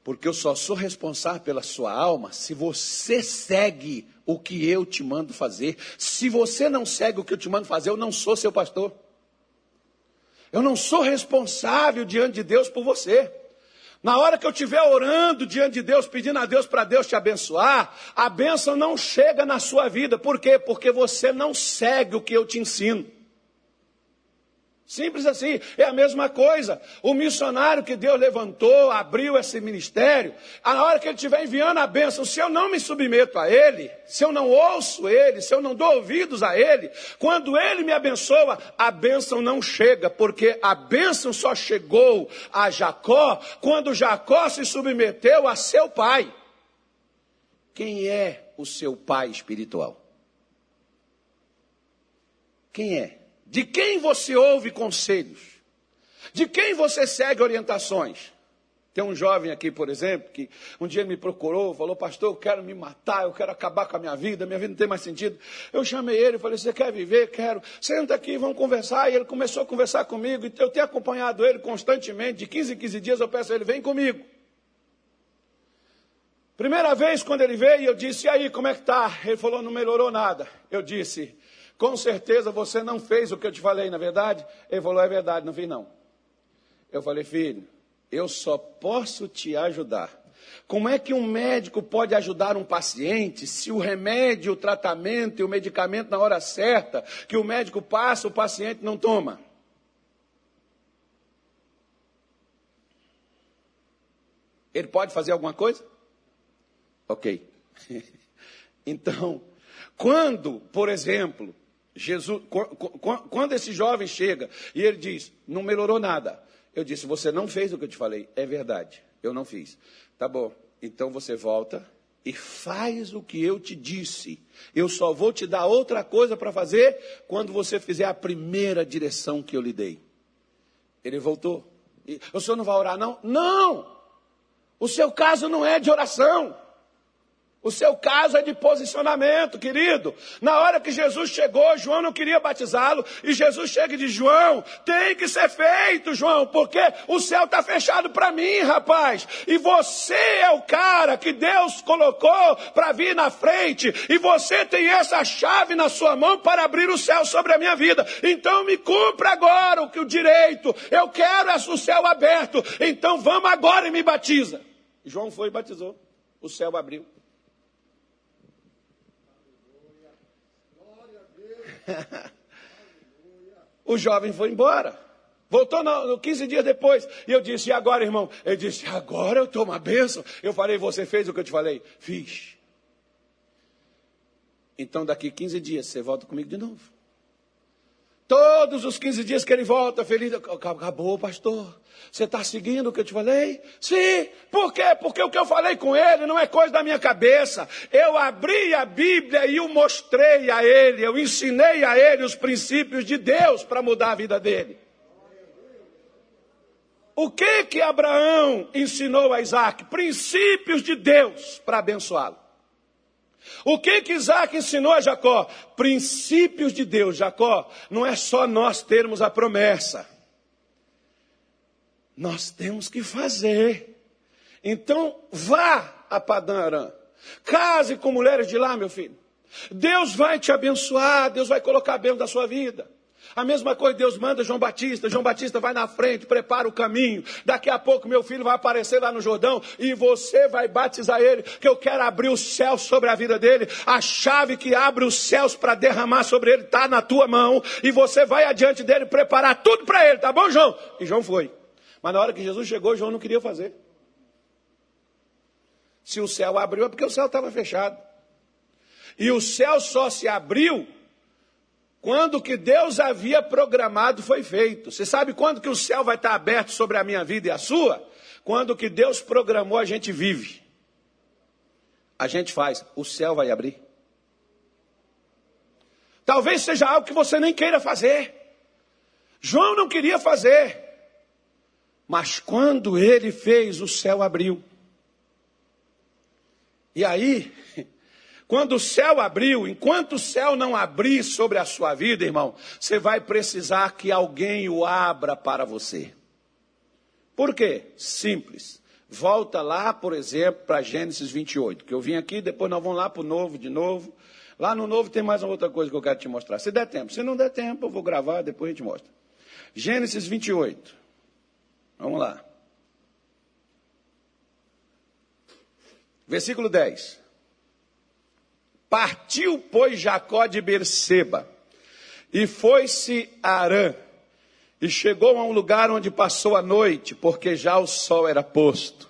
Speaker 1: Porque eu só sou responsável pela sua alma se você segue o que eu te mando fazer. Se você não segue o que eu te mando fazer, eu não sou seu pastor. Eu não sou responsável diante de Deus por você. Na hora que eu estiver orando diante de Deus, pedindo a Deus para Deus te abençoar, a bênção não chega na sua vida. Por quê? Porque você não segue o que eu te ensino. Simples assim, é a mesma coisa. O missionário que Deus levantou, abriu esse ministério, a hora que ele estiver enviando a bênção, se eu não me submeto a ele, se eu não ouço ele, se eu não dou ouvidos a ele, quando ele me abençoa, a bênção não chega, porque a bênção só chegou a Jacó quando Jacó se submeteu a seu pai. Quem é o seu pai espiritual? Quem é? De quem você ouve conselhos? De quem você segue orientações? Tem um jovem aqui, por exemplo, que um dia me procurou, falou, pastor, eu quero me matar, eu quero acabar com a minha vida, minha vida não tem mais sentido. Eu chamei ele falei, você quer viver? Quero. Senta aqui, vamos conversar. E ele começou a conversar comigo, e eu tenho acompanhado ele constantemente, de 15 em 15 dias eu peço a ele, vem comigo. Primeira vez quando ele veio, eu disse, e aí, como é que tá? Ele falou, não melhorou nada. Eu disse, com certeza você não fez o que eu te falei, na verdade? Ele falou, é verdade, não fiz não. Eu falei, filho, eu só posso te ajudar. Como é que um médico pode ajudar um paciente se o remédio, o tratamento e o medicamento na hora certa que o médico passa, o paciente não toma? Ele pode fazer alguma coisa? Ok. *laughs* então, quando, por exemplo, Jesus, quando esse jovem chega e ele diz, não melhorou nada, eu disse: Você não fez o que eu te falei. É verdade, eu não fiz. Tá bom, então você volta e faz o que eu te disse. Eu só vou te dar outra coisa para fazer quando você fizer a primeira direção que eu lhe dei. Ele voltou. O senhor não vai orar, não? Não! O seu caso não é de oração. O seu caso é de posicionamento, querido. Na hora que Jesus chegou, João não queria batizá-lo, e Jesus chega e diz: João, tem que ser feito, João, porque o céu está fechado para mim, rapaz. E você é o cara que Deus colocou para vir na frente, e você tem essa chave na sua mão para abrir o céu sobre a minha vida. Então me cumpra agora o que o direito. Eu quero o céu aberto. Então vamos agora e me batiza. João foi e batizou. O céu abriu. *laughs* o jovem foi embora. Voltou no, no 15 dias depois. E eu disse, e agora, irmão? Ele disse, agora eu tomo a bênção. Eu falei, você fez o que eu te falei? Fiz. Então daqui 15 dias você volta comigo de novo. Todos os 15 dias que ele volta, feliz. Acabou, pastor. Você está seguindo o que eu te falei? Sim. Por quê? Porque o que eu falei com ele não é coisa da minha cabeça. Eu abri a Bíblia e o mostrei a ele. Eu ensinei a ele os princípios de Deus para mudar a vida dele. O que que Abraão ensinou a Isaac? Princípios de Deus para abençoá-lo. O que que Isaac ensinou a Jacó? Princípios de Deus. Jacó, não é só nós termos a promessa. Nós temos que fazer. Então, vá a Padã Aram. Case com mulheres de lá, meu filho. Deus vai te abençoar, Deus vai colocar bem da sua vida. A mesma coisa Deus manda João Batista. João Batista vai na frente, prepara o caminho. Daqui a pouco meu filho vai aparecer lá no Jordão e você vai batizar ele, que eu quero abrir o céu sobre a vida dele. A chave que abre os céus para derramar sobre ele está na tua mão e você vai adiante dele preparar tudo para ele, tá bom, João? E João foi. Mas na hora que Jesus chegou, João não queria fazer. Se o céu abriu, é porque o céu estava fechado. E o céu só se abriu quando o que Deus havia programado foi feito. Você sabe quando que o céu vai estar aberto sobre a minha vida e a sua? Quando que Deus programou a gente vive. A gente faz, o céu vai abrir. Talvez seja algo que você nem queira fazer. João não queria fazer. Mas quando ele fez, o céu abriu. E aí, *laughs* quando o céu abriu, enquanto o céu não abrir sobre a sua vida, irmão, você vai precisar que alguém o abra para você. Por quê? Simples. Volta lá, por exemplo, para Gênesis 28, que eu vim aqui, depois nós vamos lá para o Novo de novo. Lá no Novo tem mais uma outra coisa que eu quero te mostrar. Se der tempo. Se não der tempo, eu vou gravar, depois a gente mostra. Gênesis 28. Vamos lá. Versículo 10. Partiu, pois, Jacó de Berseba, e foi-se a Arã, e chegou a um lugar onde passou a noite, porque já o sol era posto.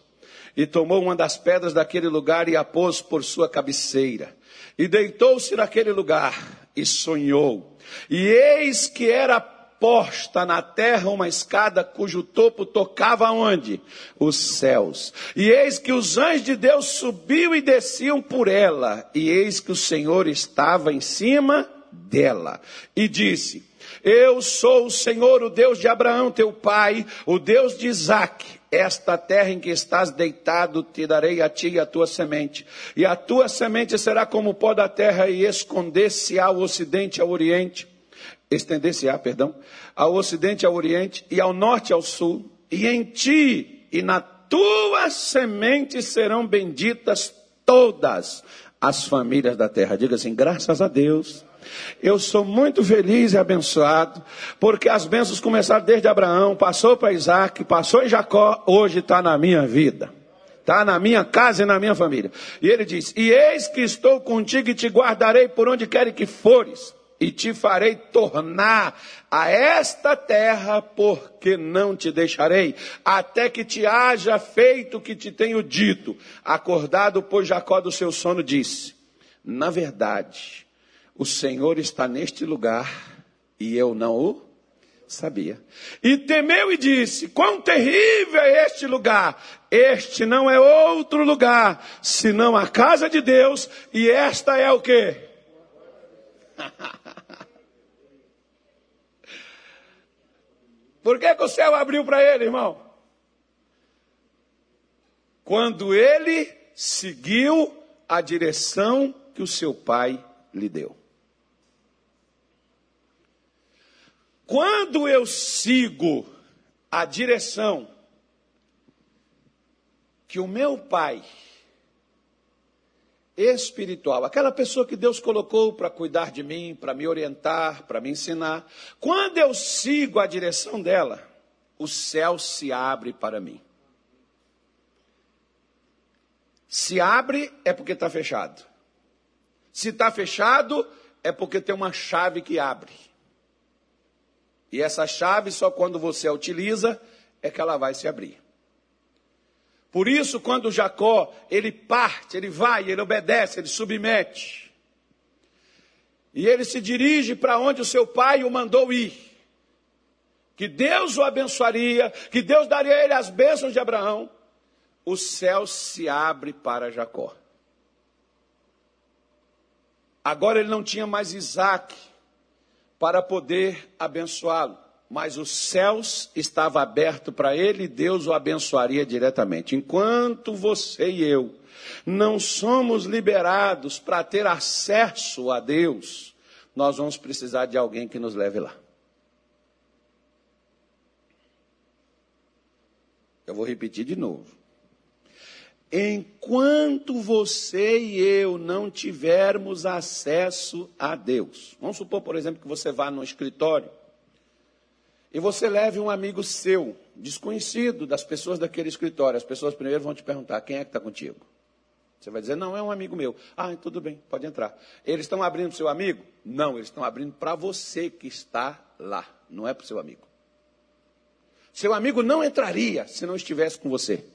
Speaker 1: E tomou uma das pedras daquele lugar e a pôs por sua cabeceira. E deitou-se naquele lugar e sonhou. E eis que era posta na terra uma escada cujo topo tocava onde? Os céus. E eis que os anjos de Deus subiam e desciam por ela, e eis que o Senhor estava em cima dela. E disse: Eu sou o Senhor, o Deus de Abraão, teu pai, o Deus de Isaque. Esta terra em que estás deitado te darei a ti e a tua semente. E a tua semente será como o pó da terra e esconder-se ao ocidente ao oriente. Estender-se-á, perdão, ao ocidente ao oriente e ao norte ao sul. E em ti e na tua semente serão benditas todas as famílias da terra. Diga assim, graças a Deus. Eu sou muito feliz e abençoado, porque as bênçãos começaram desde Abraão, passou para Isaac, passou em Jacó, hoje está na minha vida. Está na minha casa e na minha família. E ele diz: E eis que estou contigo e te guardarei por onde quer que fores e te farei tornar a esta terra, porque não te deixarei, até que te haja feito o que te tenho dito. Acordado, pois Jacó do seu sono disse: Na verdade, o Senhor está neste lugar e eu não o sabia. E temeu e disse: Quão terrível é este lugar! Este não é outro lugar, senão a casa de Deus, e esta é o que? *laughs* Por que, que o céu abriu para ele, irmão? Quando ele seguiu a direção que o seu pai lhe deu. Quando eu sigo a direção que o meu pai espiritual, aquela pessoa que Deus colocou para cuidar de mim, para me orientar, para me ensinar. Quando eu sigo a direção dela, o céu se abre para mim. Se abre é porque está fechado. Se está fechado é porque tem uma chave que abre. E essa chave, só quando você a utiliza, é que ela vai se abrir. Por isso, quando Jacó, ele parte, ele vai, ele obedece, ele submete. E ele se dirige para onde o seu pai o mandou ir. Que Deus o abençoaria, que Deus daria a ele as bênçãos de Abraão. O céu se abre para Jacó. Agora ele não tinha mais Isaac para poder abençoá-lo mas os céus estavam abertos para ele e Deus o abençoaria diretamente. Enquanto você e eu não somos liberados para ter acesso a Deus, nós vamos precisar de alguém que nos leve lá. Eu vou repetir de novo. Enquanto você e eu não tivermos acesso a Deus, vamos supor, por exemplo, que você vá no escritório e você leve um amigo seu, desconhecido das pessoas daquele escritório. As pessoas primeiro vão te perguntar: quem é que está contigo? Você vai dizer: não, é um amigo meu. Ah, tudo bem, pode entrar. Eles estão abrindo para o seu amigo? Não, eles estão abrindo para você que está lá, não é para o seu amigo. Seu amigo não entraria se não estivesse com você.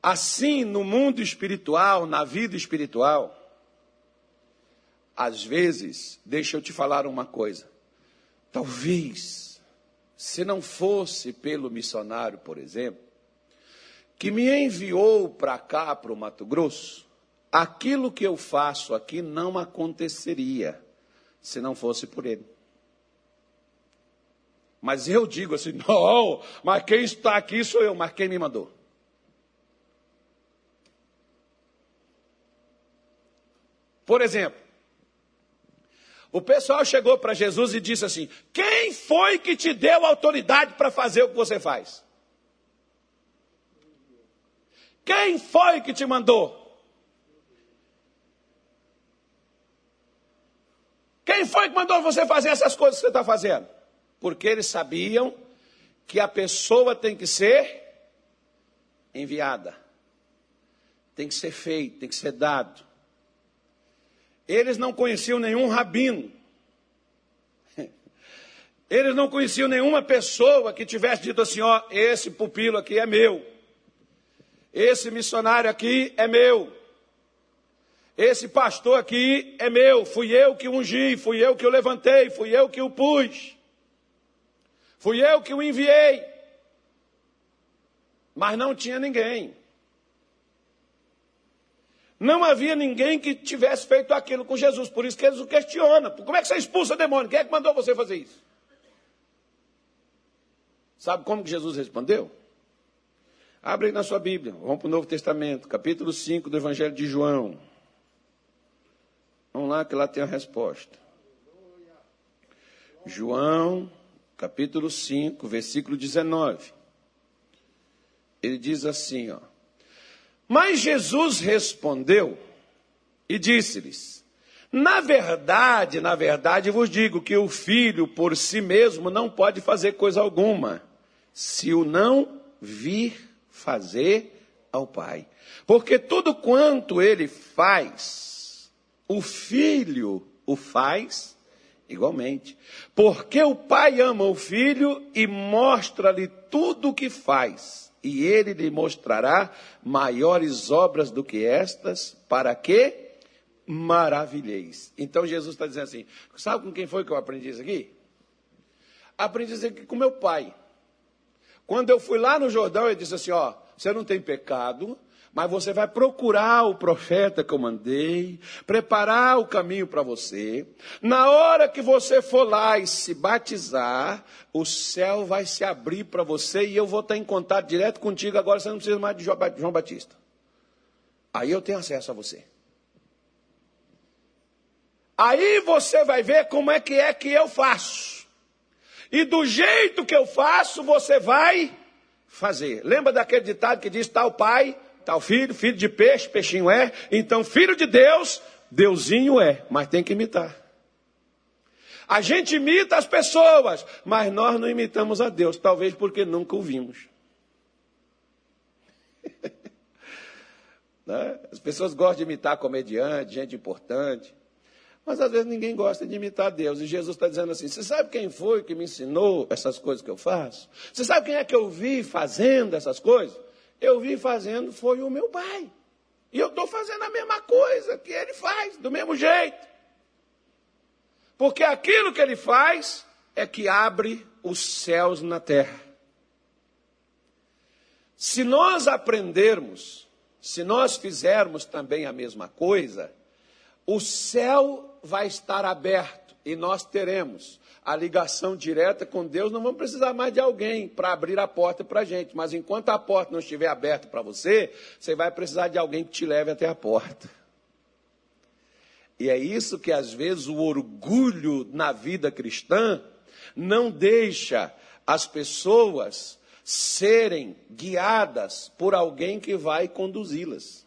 Speaker 1: Assim, no mundo espiritual, na vida espiritual, às vezes, deixa eu te falar uma coisa. Talvez, se não fosse pelo missionário, por exemplo, que me enviou para cá, para o Mato Grosso, aquilo que eu faço aqui não aconteceria se não fosse por ele. Mas eu digo assim: *laughs* não, mas quem está aqui sou eu, mas quem me mandou? Por exemplo, o pessoal chegou para Jesus e disse assim: Quem foi que te deu autoridade para fazer o que você faz? Quem foi que te mandou? Quem foi que mandou você fazer essas coisas que você está fazendo? Porque eles sabiam que a pessoa tem que ser enviada, tem que ser feito, tem que ser dado. Eles não conheciam nenhum rabino. *laughs* Eles não conheciam nenhuma pessoa que tivesse dito assim: ó, esse pupilo aqui é meu. Esse missionário aqui é meu. Esse pastor aqui é meu. Fui eu que ungi, fui eu que o levantei, fui eu que o pus. Fui eu que o enviei. Mas não tinha ninguém. Não havia ninguém que tivesse feito aquilo com Jesus, por isso que eles o questionam. Como é que você expulsa demônio? Quem é que mandou você fazer isso? Sabe como que Jesus respondeu? Abre aí na sua Bíblia, vamos para o Novo Testamento, capítulo 5 do Evangelho de João. Vamos lá, que lá tem a resposta. João, capítulo 5, versículo 19. Ele diz assim, ó. Mas Jesus respondeu e disse-lhes: Na verdade, na verdade vos digo que o filho por si mesmo não pode fazer coisa alguma, se o não vir fazer ao Pai. Porque tudo quanto ele faz, o filho o faz igualmente. Porque o Pai ama o filho e mostra-lhe tudo o que faz e ele lhe mostrará maiores obras do que estas, para que maravilheis. Então Jesus está dizendo assim: sabe com quem foi que eu aprendi isso aqui? Aprendi isso aqui com meu pai. Quando eu fui lá no Jordão, ele disse assim: ó, você não tem pecado, mas você vai procurar o profeta que eu mandei, preparar o caminho para você. Na hora que você for lá e se batizar, o céu vai se abrir para você e eu vou estar em contato direto contigo. Agora você não precisa mais de João Batista. Aí eu tenho acesso a você. Aí você vai ver como é que é que eu faço. E do jeito que eu faço, você vai fazer. Lembra daquele ditado que diz: tal pai, Tal filho, filho de peixe, peixinho é. Então, filho de Deus, Deusinho é, mas tem que imitar. A gente imita as pessoas, mas nós não imitamos a Deus, talvez porque nunca o vimos. *laughs* né? As pessoas gostam de imitar comediante, gente importante, mas às vezes ninguém gosta de imitar Deus. E Jesus está dizendo assim: Você sabe quem foi que me ensinou essas coisas que eu faço? Você sabe quem é que eu vi fazendo essas coisas? Eu vi fazendo foi o meu pai. E eu estou fazendo a mesma coisa que ele faz, do mesmo jeito. Porque aquilo que ele faz é que abre os céus na terra. Se nós aprendermos, se nós fizermos também a mesma coisa, o céu vai estar aberto e nós teremos a ligação direta com Deus, não vamos precisar mais de alguém para abrir a porta para a gente. Mas enquanto a porta não estiver aberta para você, você vai precisar de alguém que te leve até a porta. E é isso que às vezes o orgulho na vida cristã não deixa as pessoas serem guiadas por alguém que vai conduzi-las.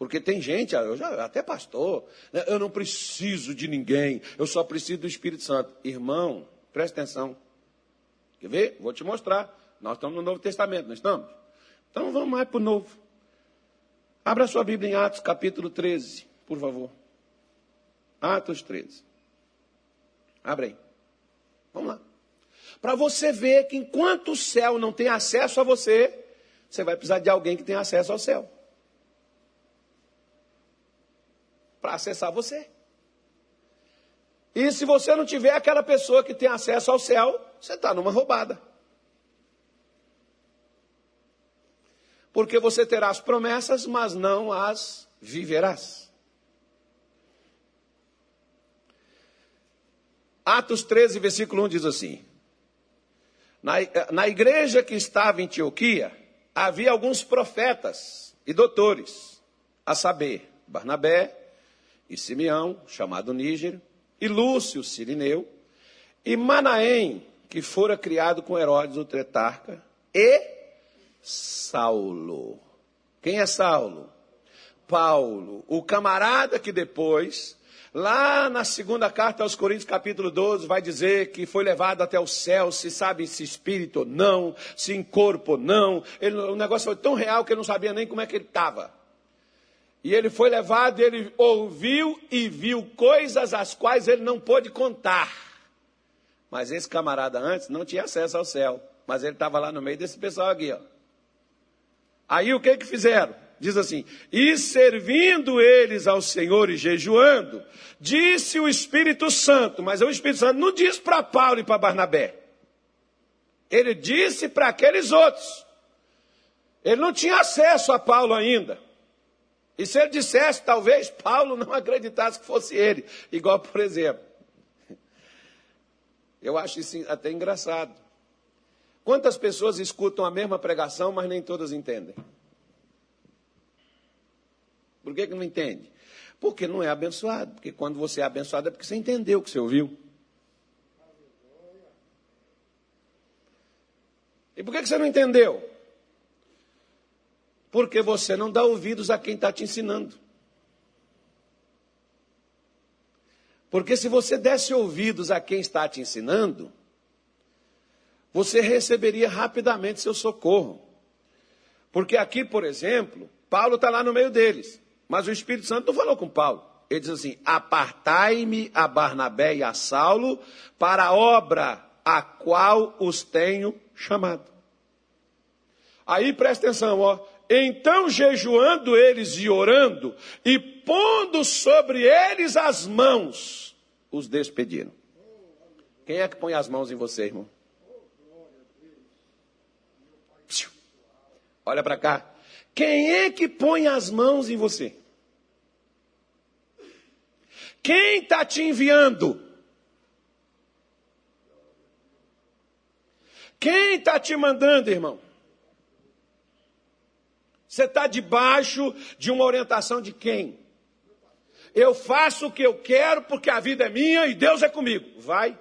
Speaker 1: Porque tem gente, eu já, até pastor, né, eu não preciso de ninguém, eu só preciso do Espírito Santo. Irmão, preste atenção. Quer ver? Vou te mostrar. Nós estamos no Novo Testamento, não estamos? Então vamos mais para o Novo. Abra sua Bíblia em Atos capítulo 13, por favor. Atos 13. Abre aí. Vamos lá. Para você ver que enquanto o céu não tem acesso a você, você vai precisar de alguém que tenha acesso ao céu. Para acessar você. E se você não tiver aquela pessoa que tem acesso ao céu, você está numa roubada. Porque você terá as promessas, mas não as viverás. Atos 13, versículo 1 diz assim: na, na igreja que estava em Antioquia, havia alguns profetas e doutores, a saber, Barnabé, e Simeão, chamado Níger, e Lúcio, Sirineu, e Manaém, que fora criado com Herodes, o tretarca, e Saulo. Quem é Saulo? Paulo, o camarada que depois, lá na segunda carta aos Coríntios, capítulo 12, vai dizer que foi levado até o céu, se sabe se espírito ou não, se em corpo ou não. Ele, o negócio foi tão real que ele não sabia nem como é que ele estava. E ele foi levado, ele ouviu e viu coisas as quais ele não pôde contar. Mas esse camarada antes não tinha acesso ao céu. Mas ele estava lá no meio desse pessoal aqui, ó. Aí o que que fizeram? Diz assim: E servindo eles ao Senhor e jejuando, disse o Espírito Santo, mas o Espírito Santo não disse para Paulo e para Barnabé. Ele disse para aqueles outros. Ele não tinha acesso a Paulo ainda. E se ele dissesse, talvez Paulo não *laughs* acreditasse que fosse ele. Igual, por exemplo, eu acho isso até engraçado. Quantas pessoas escutam a mesma pregação, mas nem todas entendem? Por que, que não entende? Porque não é abençoado. Porque quando você é abençoado é porque você entendeu o que você ouviu. E por que, que você não entendeu? Porque você não dá ouvidos a quem está te ensinando. Porque se você desse ouvidos a quem está te ensinando, você receberia rapidamente seu socorro. Porque aqui, por exemplo, Paulo está lá no meio deles, mas o Espírito Santo não falou com Paulo. Ele diz assim: Apartai-me a Barnabé e a Saulo para a obra a qual os tenho chamado. Aí presta atenção, ó. Então, jejuando eles e orando, e pondo sobre eles as mãos, os despediram. Quem é que põe as mãos em você, irmão? Olha para cá. Quem é que põe as mãos em você? Quem está te enviando? Quem está te mandando, irmão? Você está debaixo de uma orientação de quem? Eu faço o que eu quero porque a vida é minha e Deus é comigo. Vai.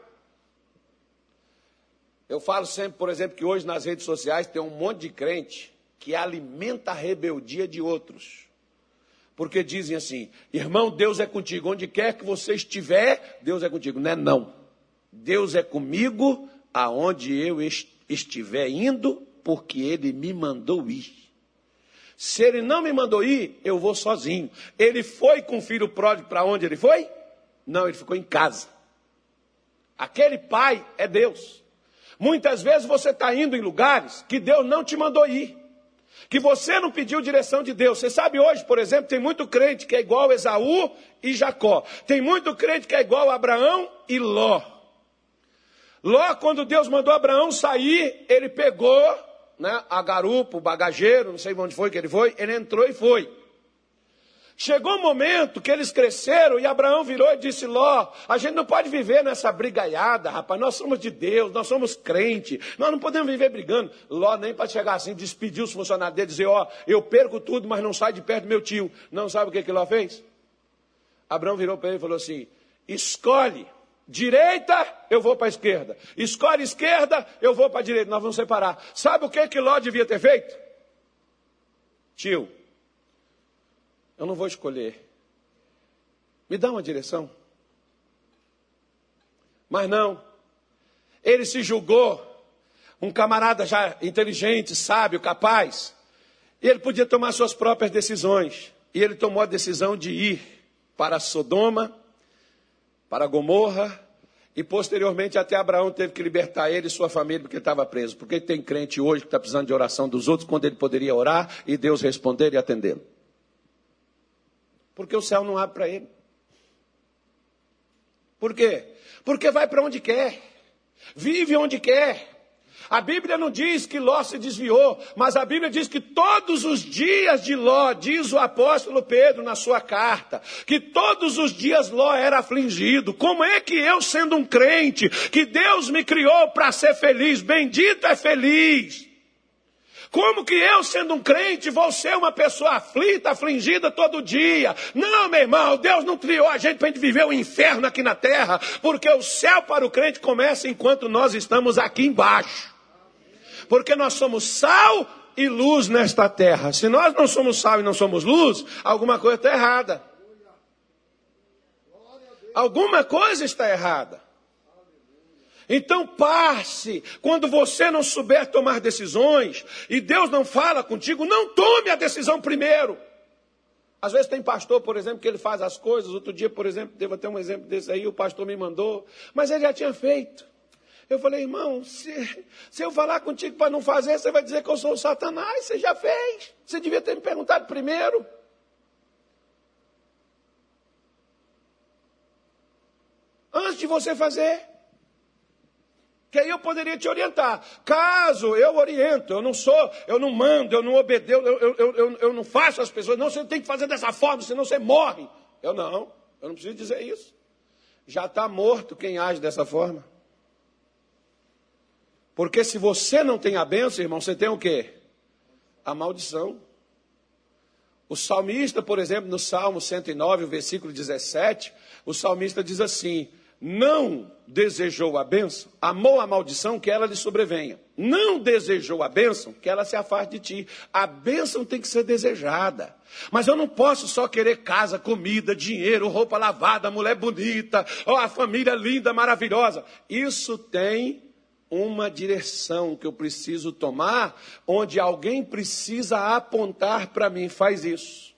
Speaker 1: Eu falo sempre, por exemplo, que hoje nas redes sociais tem um monte de crente que alimenta a rebeldia de outros. Porque dizem assim: irmão, Deus é contigo. Onde quer que você estiver, Deus é contigo. Não é não. Deus é comigo aonde eu estiver indo, porque Ele me mandou ir. Se ele não me mandou ir, eu vou sozinho. Ele foi com o filho pródigo para onde ele foi? Não, ele ficou em casa. Aquele pai é Deus. Muitas vezes você está indo em lugares que Deus não te mandou ir. Que você não pediu direção de Deus. Você sabe hoje, por exemplo, tem muito crente que é igual Esaú e Jacó. Tem muito crente que é igual Abraão e Ló. Ló, quando Deus mandou Abraão sair, ele pegou né, a garupa, o bagageiro, não sei onde foi que ele foi, ele entrou e foi. Chegou um momento que eles cresceram e Abraão virou e disse: Ló, a gente não pode viver nessa brigaiada, rapaz. Nós somos de Deus, nós somos crente, nós não podemos viver brigando. Ló, nem para chegar assim, despedir os funcionários dele, dizer: Ó, eu perco tudo, mas não sai de perto do meu tio. Não sabe o que, que Ló fez? Abraão virou para ele e falou assim: Escolhe Direita, eu vou para a esquerda. Escolhe esquerda, eu vou para a direita. Nós vamos separar. Sabe o que que Ló devia ter feito? Tio, eu não vou escolher. Me dá uma direção. Mas não. Ele se julgou um camarada já inteligente, sábio, capaz. E ele podia tomar suas próprias decisões. E ele tomou a decisão de ir para Sodoma para Gomorra, e posteriormente até Abraão teve que libertar ele e sua família porque estava preso. Porque tem crente hoje que está precisando de oração dos outros quando ele poderia orar e Deus responder e atendê-lo. Porque o céu não abre para ele. Por quê? Porque vai para onde quer, vive onde quer. A Bíblia não diz que Ló se desviou, mas a Bíblia diz que todos os dias de Ló, diz o apóstolo Pedro na sua carta, que todos os dias Ló era afligido. Como é que eu, sendo um crente, que Deus me criou para ser feliz, bendito é feliz, como que eu, sendo um crente, vou ser uma pessoa aflita, afligida todo dia? Não, meu irmão, Deus não criou a gente para a gente viver o inferno aqui na terra, porque o céu para o crente começa enquanto nós estamos aqui embaixo porque nós somos sal e luz nesta terra. Se nós não somos sal e não somos luz, alguma coisa está errada. Alguma coisa está errada. Então passe, quando você não souber tomar decisões e Deus não fala contigo, não tome a decisão primeiro. Às vezes tem pastor, por exemplo, que ele faz as coisas. Outro dia, por exemplo, devo ter um exemplo desse aí, o pastor me mandou, mas ele já tinha feito. Eu falei, irmão, se, se eu falar contigo para não fazer, você vai dizer que eu sou o Satanás. Você já fez. Você devia ter me perguntado primeiro. Antes de você fazer. Que aí eu poderia te orientar. Caso eu oriento, eu não sou, eu não mando, eu não obedeço, eu, eu, eu, eu não faço as pessoas, não, você tem que fazer dessa forma, senão você morre. Eu não, eu não preciso dizer isso. Já está morto quem age dessa forma. Porque se você não tem a bênção, irmão, você tem o quê? A maldição. O salmista, por exemplo, no Salmo 109, o versículo 17, o salmista diz assim: Não desejou a bênção, amou a maldição que ela lhe sobrevenha. Não desejou a bênção, que ela se afaste de ti. A bênção tem que ser desejada. Mas eu não posso só querer casa, comida, dinheiro, roupa lavada, mulher bonita, ó, a família linda, maravilhosa. Isso tem uma direção que eu preciso tomar, onde alguém precisa apontar para mim, faz isso.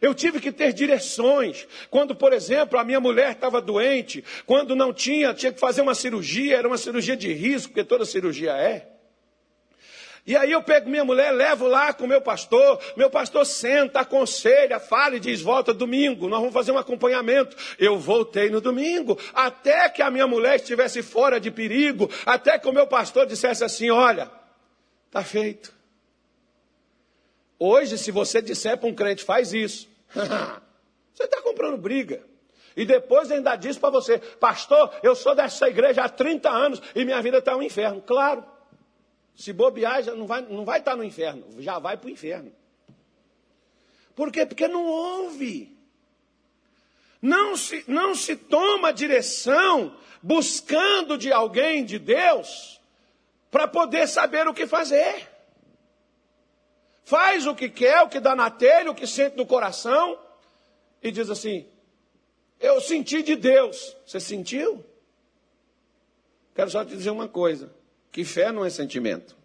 Speaker 1: Eu tive que ter direções. Quando, por exemplo, a minha mulher estava doente, quando não tinha, tinha que fazer uma cirurgia, era uma cirurgia de risco, porque toda cirurgia é. E aí eu pego minha mulher, levo lá com meu pastor, meu pastor senta, aconselha, fala e diz: volta domingo, nós vamos fazer um acompanhamento. Eu voltei no domingo, até que a minha mulher estivesse fora de perigo, até que o meu pastor dissesse assim: olha, está feito. Hoje, se você disser para um crente, faz isso, *laughs* você está comprando briga. E depois ainda diz para você, pastor, eu sou dessa igreja há 30 anos e minha vida está um inferno. Claro. Se bobear, já não vai, não vai estar no inferno, já vai para o inferno. Por quê? Porque não ouve. Não se, não se toma direção buscando de alguém, de Deus, para poder saber o que fazer. Faz o que quer, o que dá na telha, o que sente no coração, e diz assim: Eu senti de Deus. Você sentiu? Quero só te dizer uma coisa: que fé não é sentimento.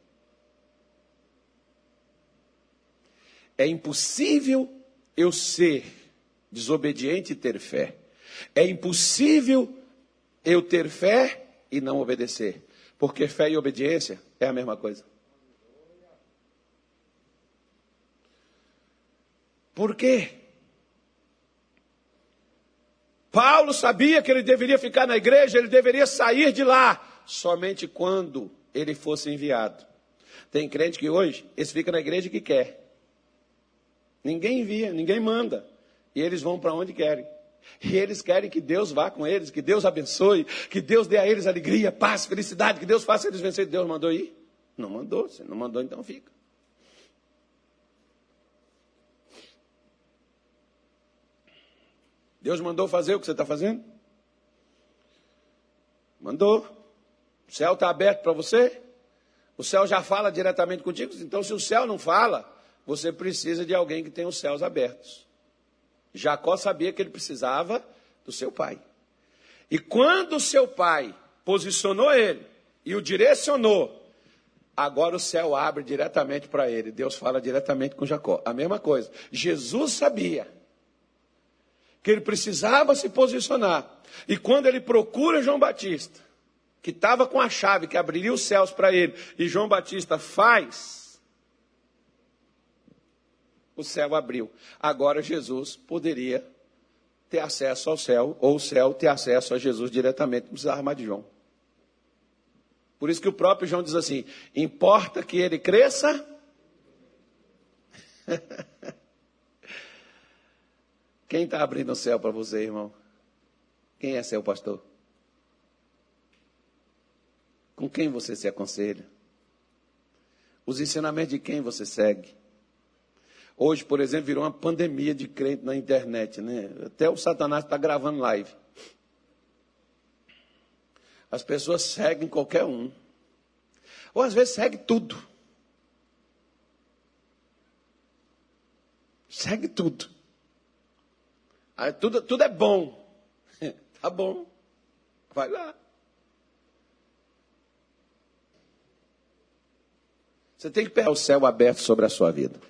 Speaker 1: É impossível eu ser desobediente e ter fé. É impossível eu ter fé e não obedecer. Porque fé e obediência é a mesma coisa. Por quê? Paulo sabia que ele deveria ficar na igreja, ele deveria sair de lá somente quando ele fosse enviado. Tem crente que hoje, esse fica na igreja que quer. Ninguém envia, ninguém manda. E eles vão para onde querem. E eles querem que Deus vá com eles, que Deus abençoe, que Deus dê a eles alegria, paz, felicidade, que Deus faça eles vencer. Deus mandou ir? Não mandou. Se não mandou, então fica. Deus mandou fazer o que você está fazendo? Mandou. O céu está aberto para você? O céu já fala diretamente contigo? Então, se o céu não fala, você precisa de alguém que tenha os céus abertos. Jacó sabia que ele precisava do seu pai. E quando o seu pai posicionou ele e o direcionou, agora o céu abre diretamente para ele. Deus fala diretamente com Jacó. A mesma coisa. Jesus sabia que ele precisava se posicionar. E quando ele procura João Batista, que estava com a chave que abriria os céus para ele, e João Batista faz, o céu abriu. Agora Jesus poderia ter acesso ao céu, ou o céu ter acesso a Jesus diretamente, não precisava mais de João. Por isso que o próprio João diz assim: importa que ele cresça. *laughs* Quem está abrindo o céu para você, irmão? Quem é seu pastor? Com quem você se aconselha? Os ensinamentos de quem você segue? Hoje, por exemplo, virou uma pandemia de crente na internet, né? Até o Satanás está gravando live. As pessoas seguem qualquer um. Ou às vezes segue tudo. Segue tudo. Aí, tudo, tudo é bom. *laughs* tá bom. Vai lá. Você tem que pegar o céu aberto sobre a sua vida.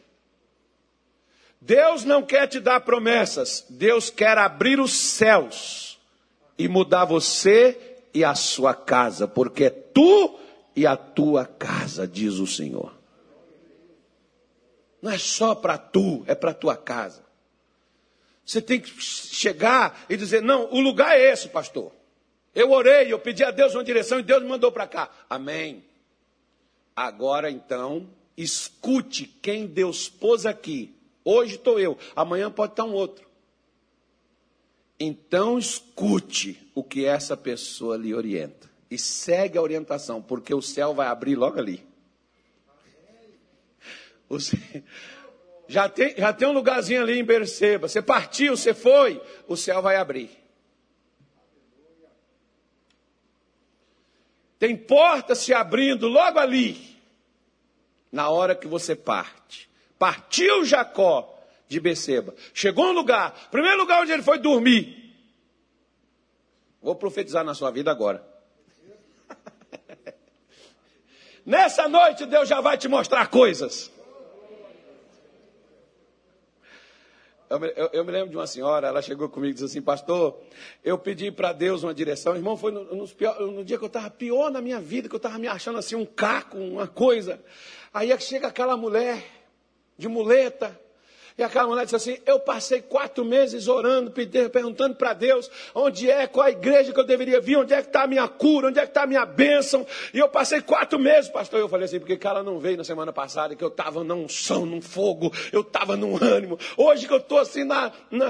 Speaker 1: Deus não quer te dar promessas, Deus quer abrir os céus e mudar você e a sua casa, porque é tu e a tua casa, diz o Senhor. Não é só para tu, é para tua casa. Você tem que chegar e dizer: não, o lugar é esse, pastor. Eu orei, eu pedi a Deus uma direção e Deus me mandou para cá. Amém. Agora então, escute quem Deus pôs aqui. Hoje estou eu, amanhã pode estar um outro. Então escute o que essa pessoa lhe orienta. E segue a orientação, porque o céu vai abrir logo ali. Você, já, tem, já tem um lugarzinho ali em Berceba. Você partiu, você foi, o céu vai abrir. Tem porta se abrindo logo ali, na hora que você parte. Partiu Jacó de Beceba. Chegou um lugar, primeiro lugar onde ele foi dormir. Vou profetizar na sua vida agora. *laughs* Nessa noite Deus já vai te mostrar coisas. Eu me, eu, eu me, lembro de uma senhora, ela chegou comigo e disse assim, pastor, eu pedi para Deus uma direção. Irmão, foi no, no, no dia que eu estava pior na minha vida, que eu estava me achando assim um caco, uma coisa. Aí é chega aquela mulher de muleta, e aquela mulher disse assim: Eu passei quatro meses orando, perguntando para Deus onde é, qual a igreja que eu deveria vir, onde é que está a minha cura, onde é que está a minha bênção. E eu passei quatro meses, pastor. Eu falei assim: porque que ela não veio na semana passada, que eu estava num som, num fogo, eu estava num ânimo. Hoje que eu estou assim na, na,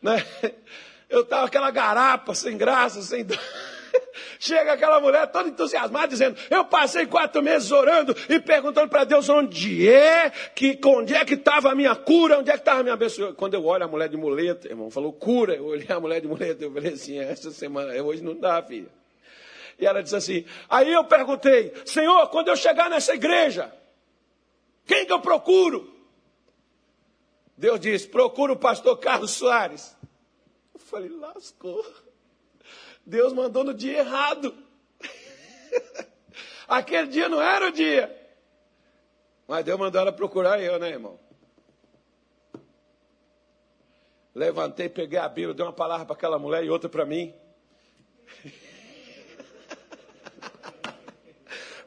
Speaker 1: na. *laughs* eu estava aquela garapa, sem graça, sem. *laughs* *laughs* Chega aquela mulher toda entusiasmada, dizendo: Eu passei quatro meses orando e perguntando para Deus onde é que onde é que estava a minha cura, onde é que estava a minha bênção. Quando eu olho a mulher de muleta, irmão, falou cura, eu olhei a mulher de muleta, eu falei assim: essa semana, hoje não dá, filha. E ela disse assim: Aí eu perguntei, Senhor, quando eu chegar nessa igreja, quem que eu procuro? Deus disse: Procura o pastor Carlos Soares. Eu falei: Lascou. Deus mandou no dia errado. *laughs* Aquele dia não era o dia. Mas Deus mandou ela procurar eu, né, irmão? Levantei, peguei a Bíblia, dei uma palavra para aquela mulher e outra para mim. *laughs*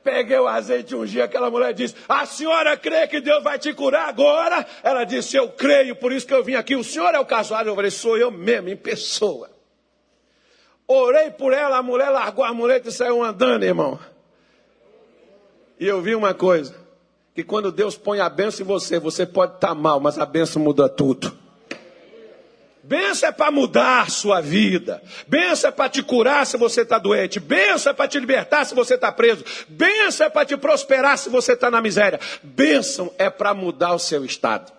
Speaker 1: Peguei o azeite um dia, aquela mulher disse: A senhora crê que Deus vai te curar agora? Ela disse: Eu creio, por isso que eu vim aqui. O senhor é o casuário? Eu falei: Sou eu mesmo, em pessoa. Orei por ela, a mulher largou a muleta e saiu andando, irmão. E eu vi uma coisa: que quando Deus põe a benção em você, você pode estar mal, mas a benção muda tudo. Benção é para mudar sua vida. Benção é para te curar se você está doente. Benção é para te libertar se você está preso. Benção é para te prosperar se você está na miséria. Benção é para mudar o seu estado.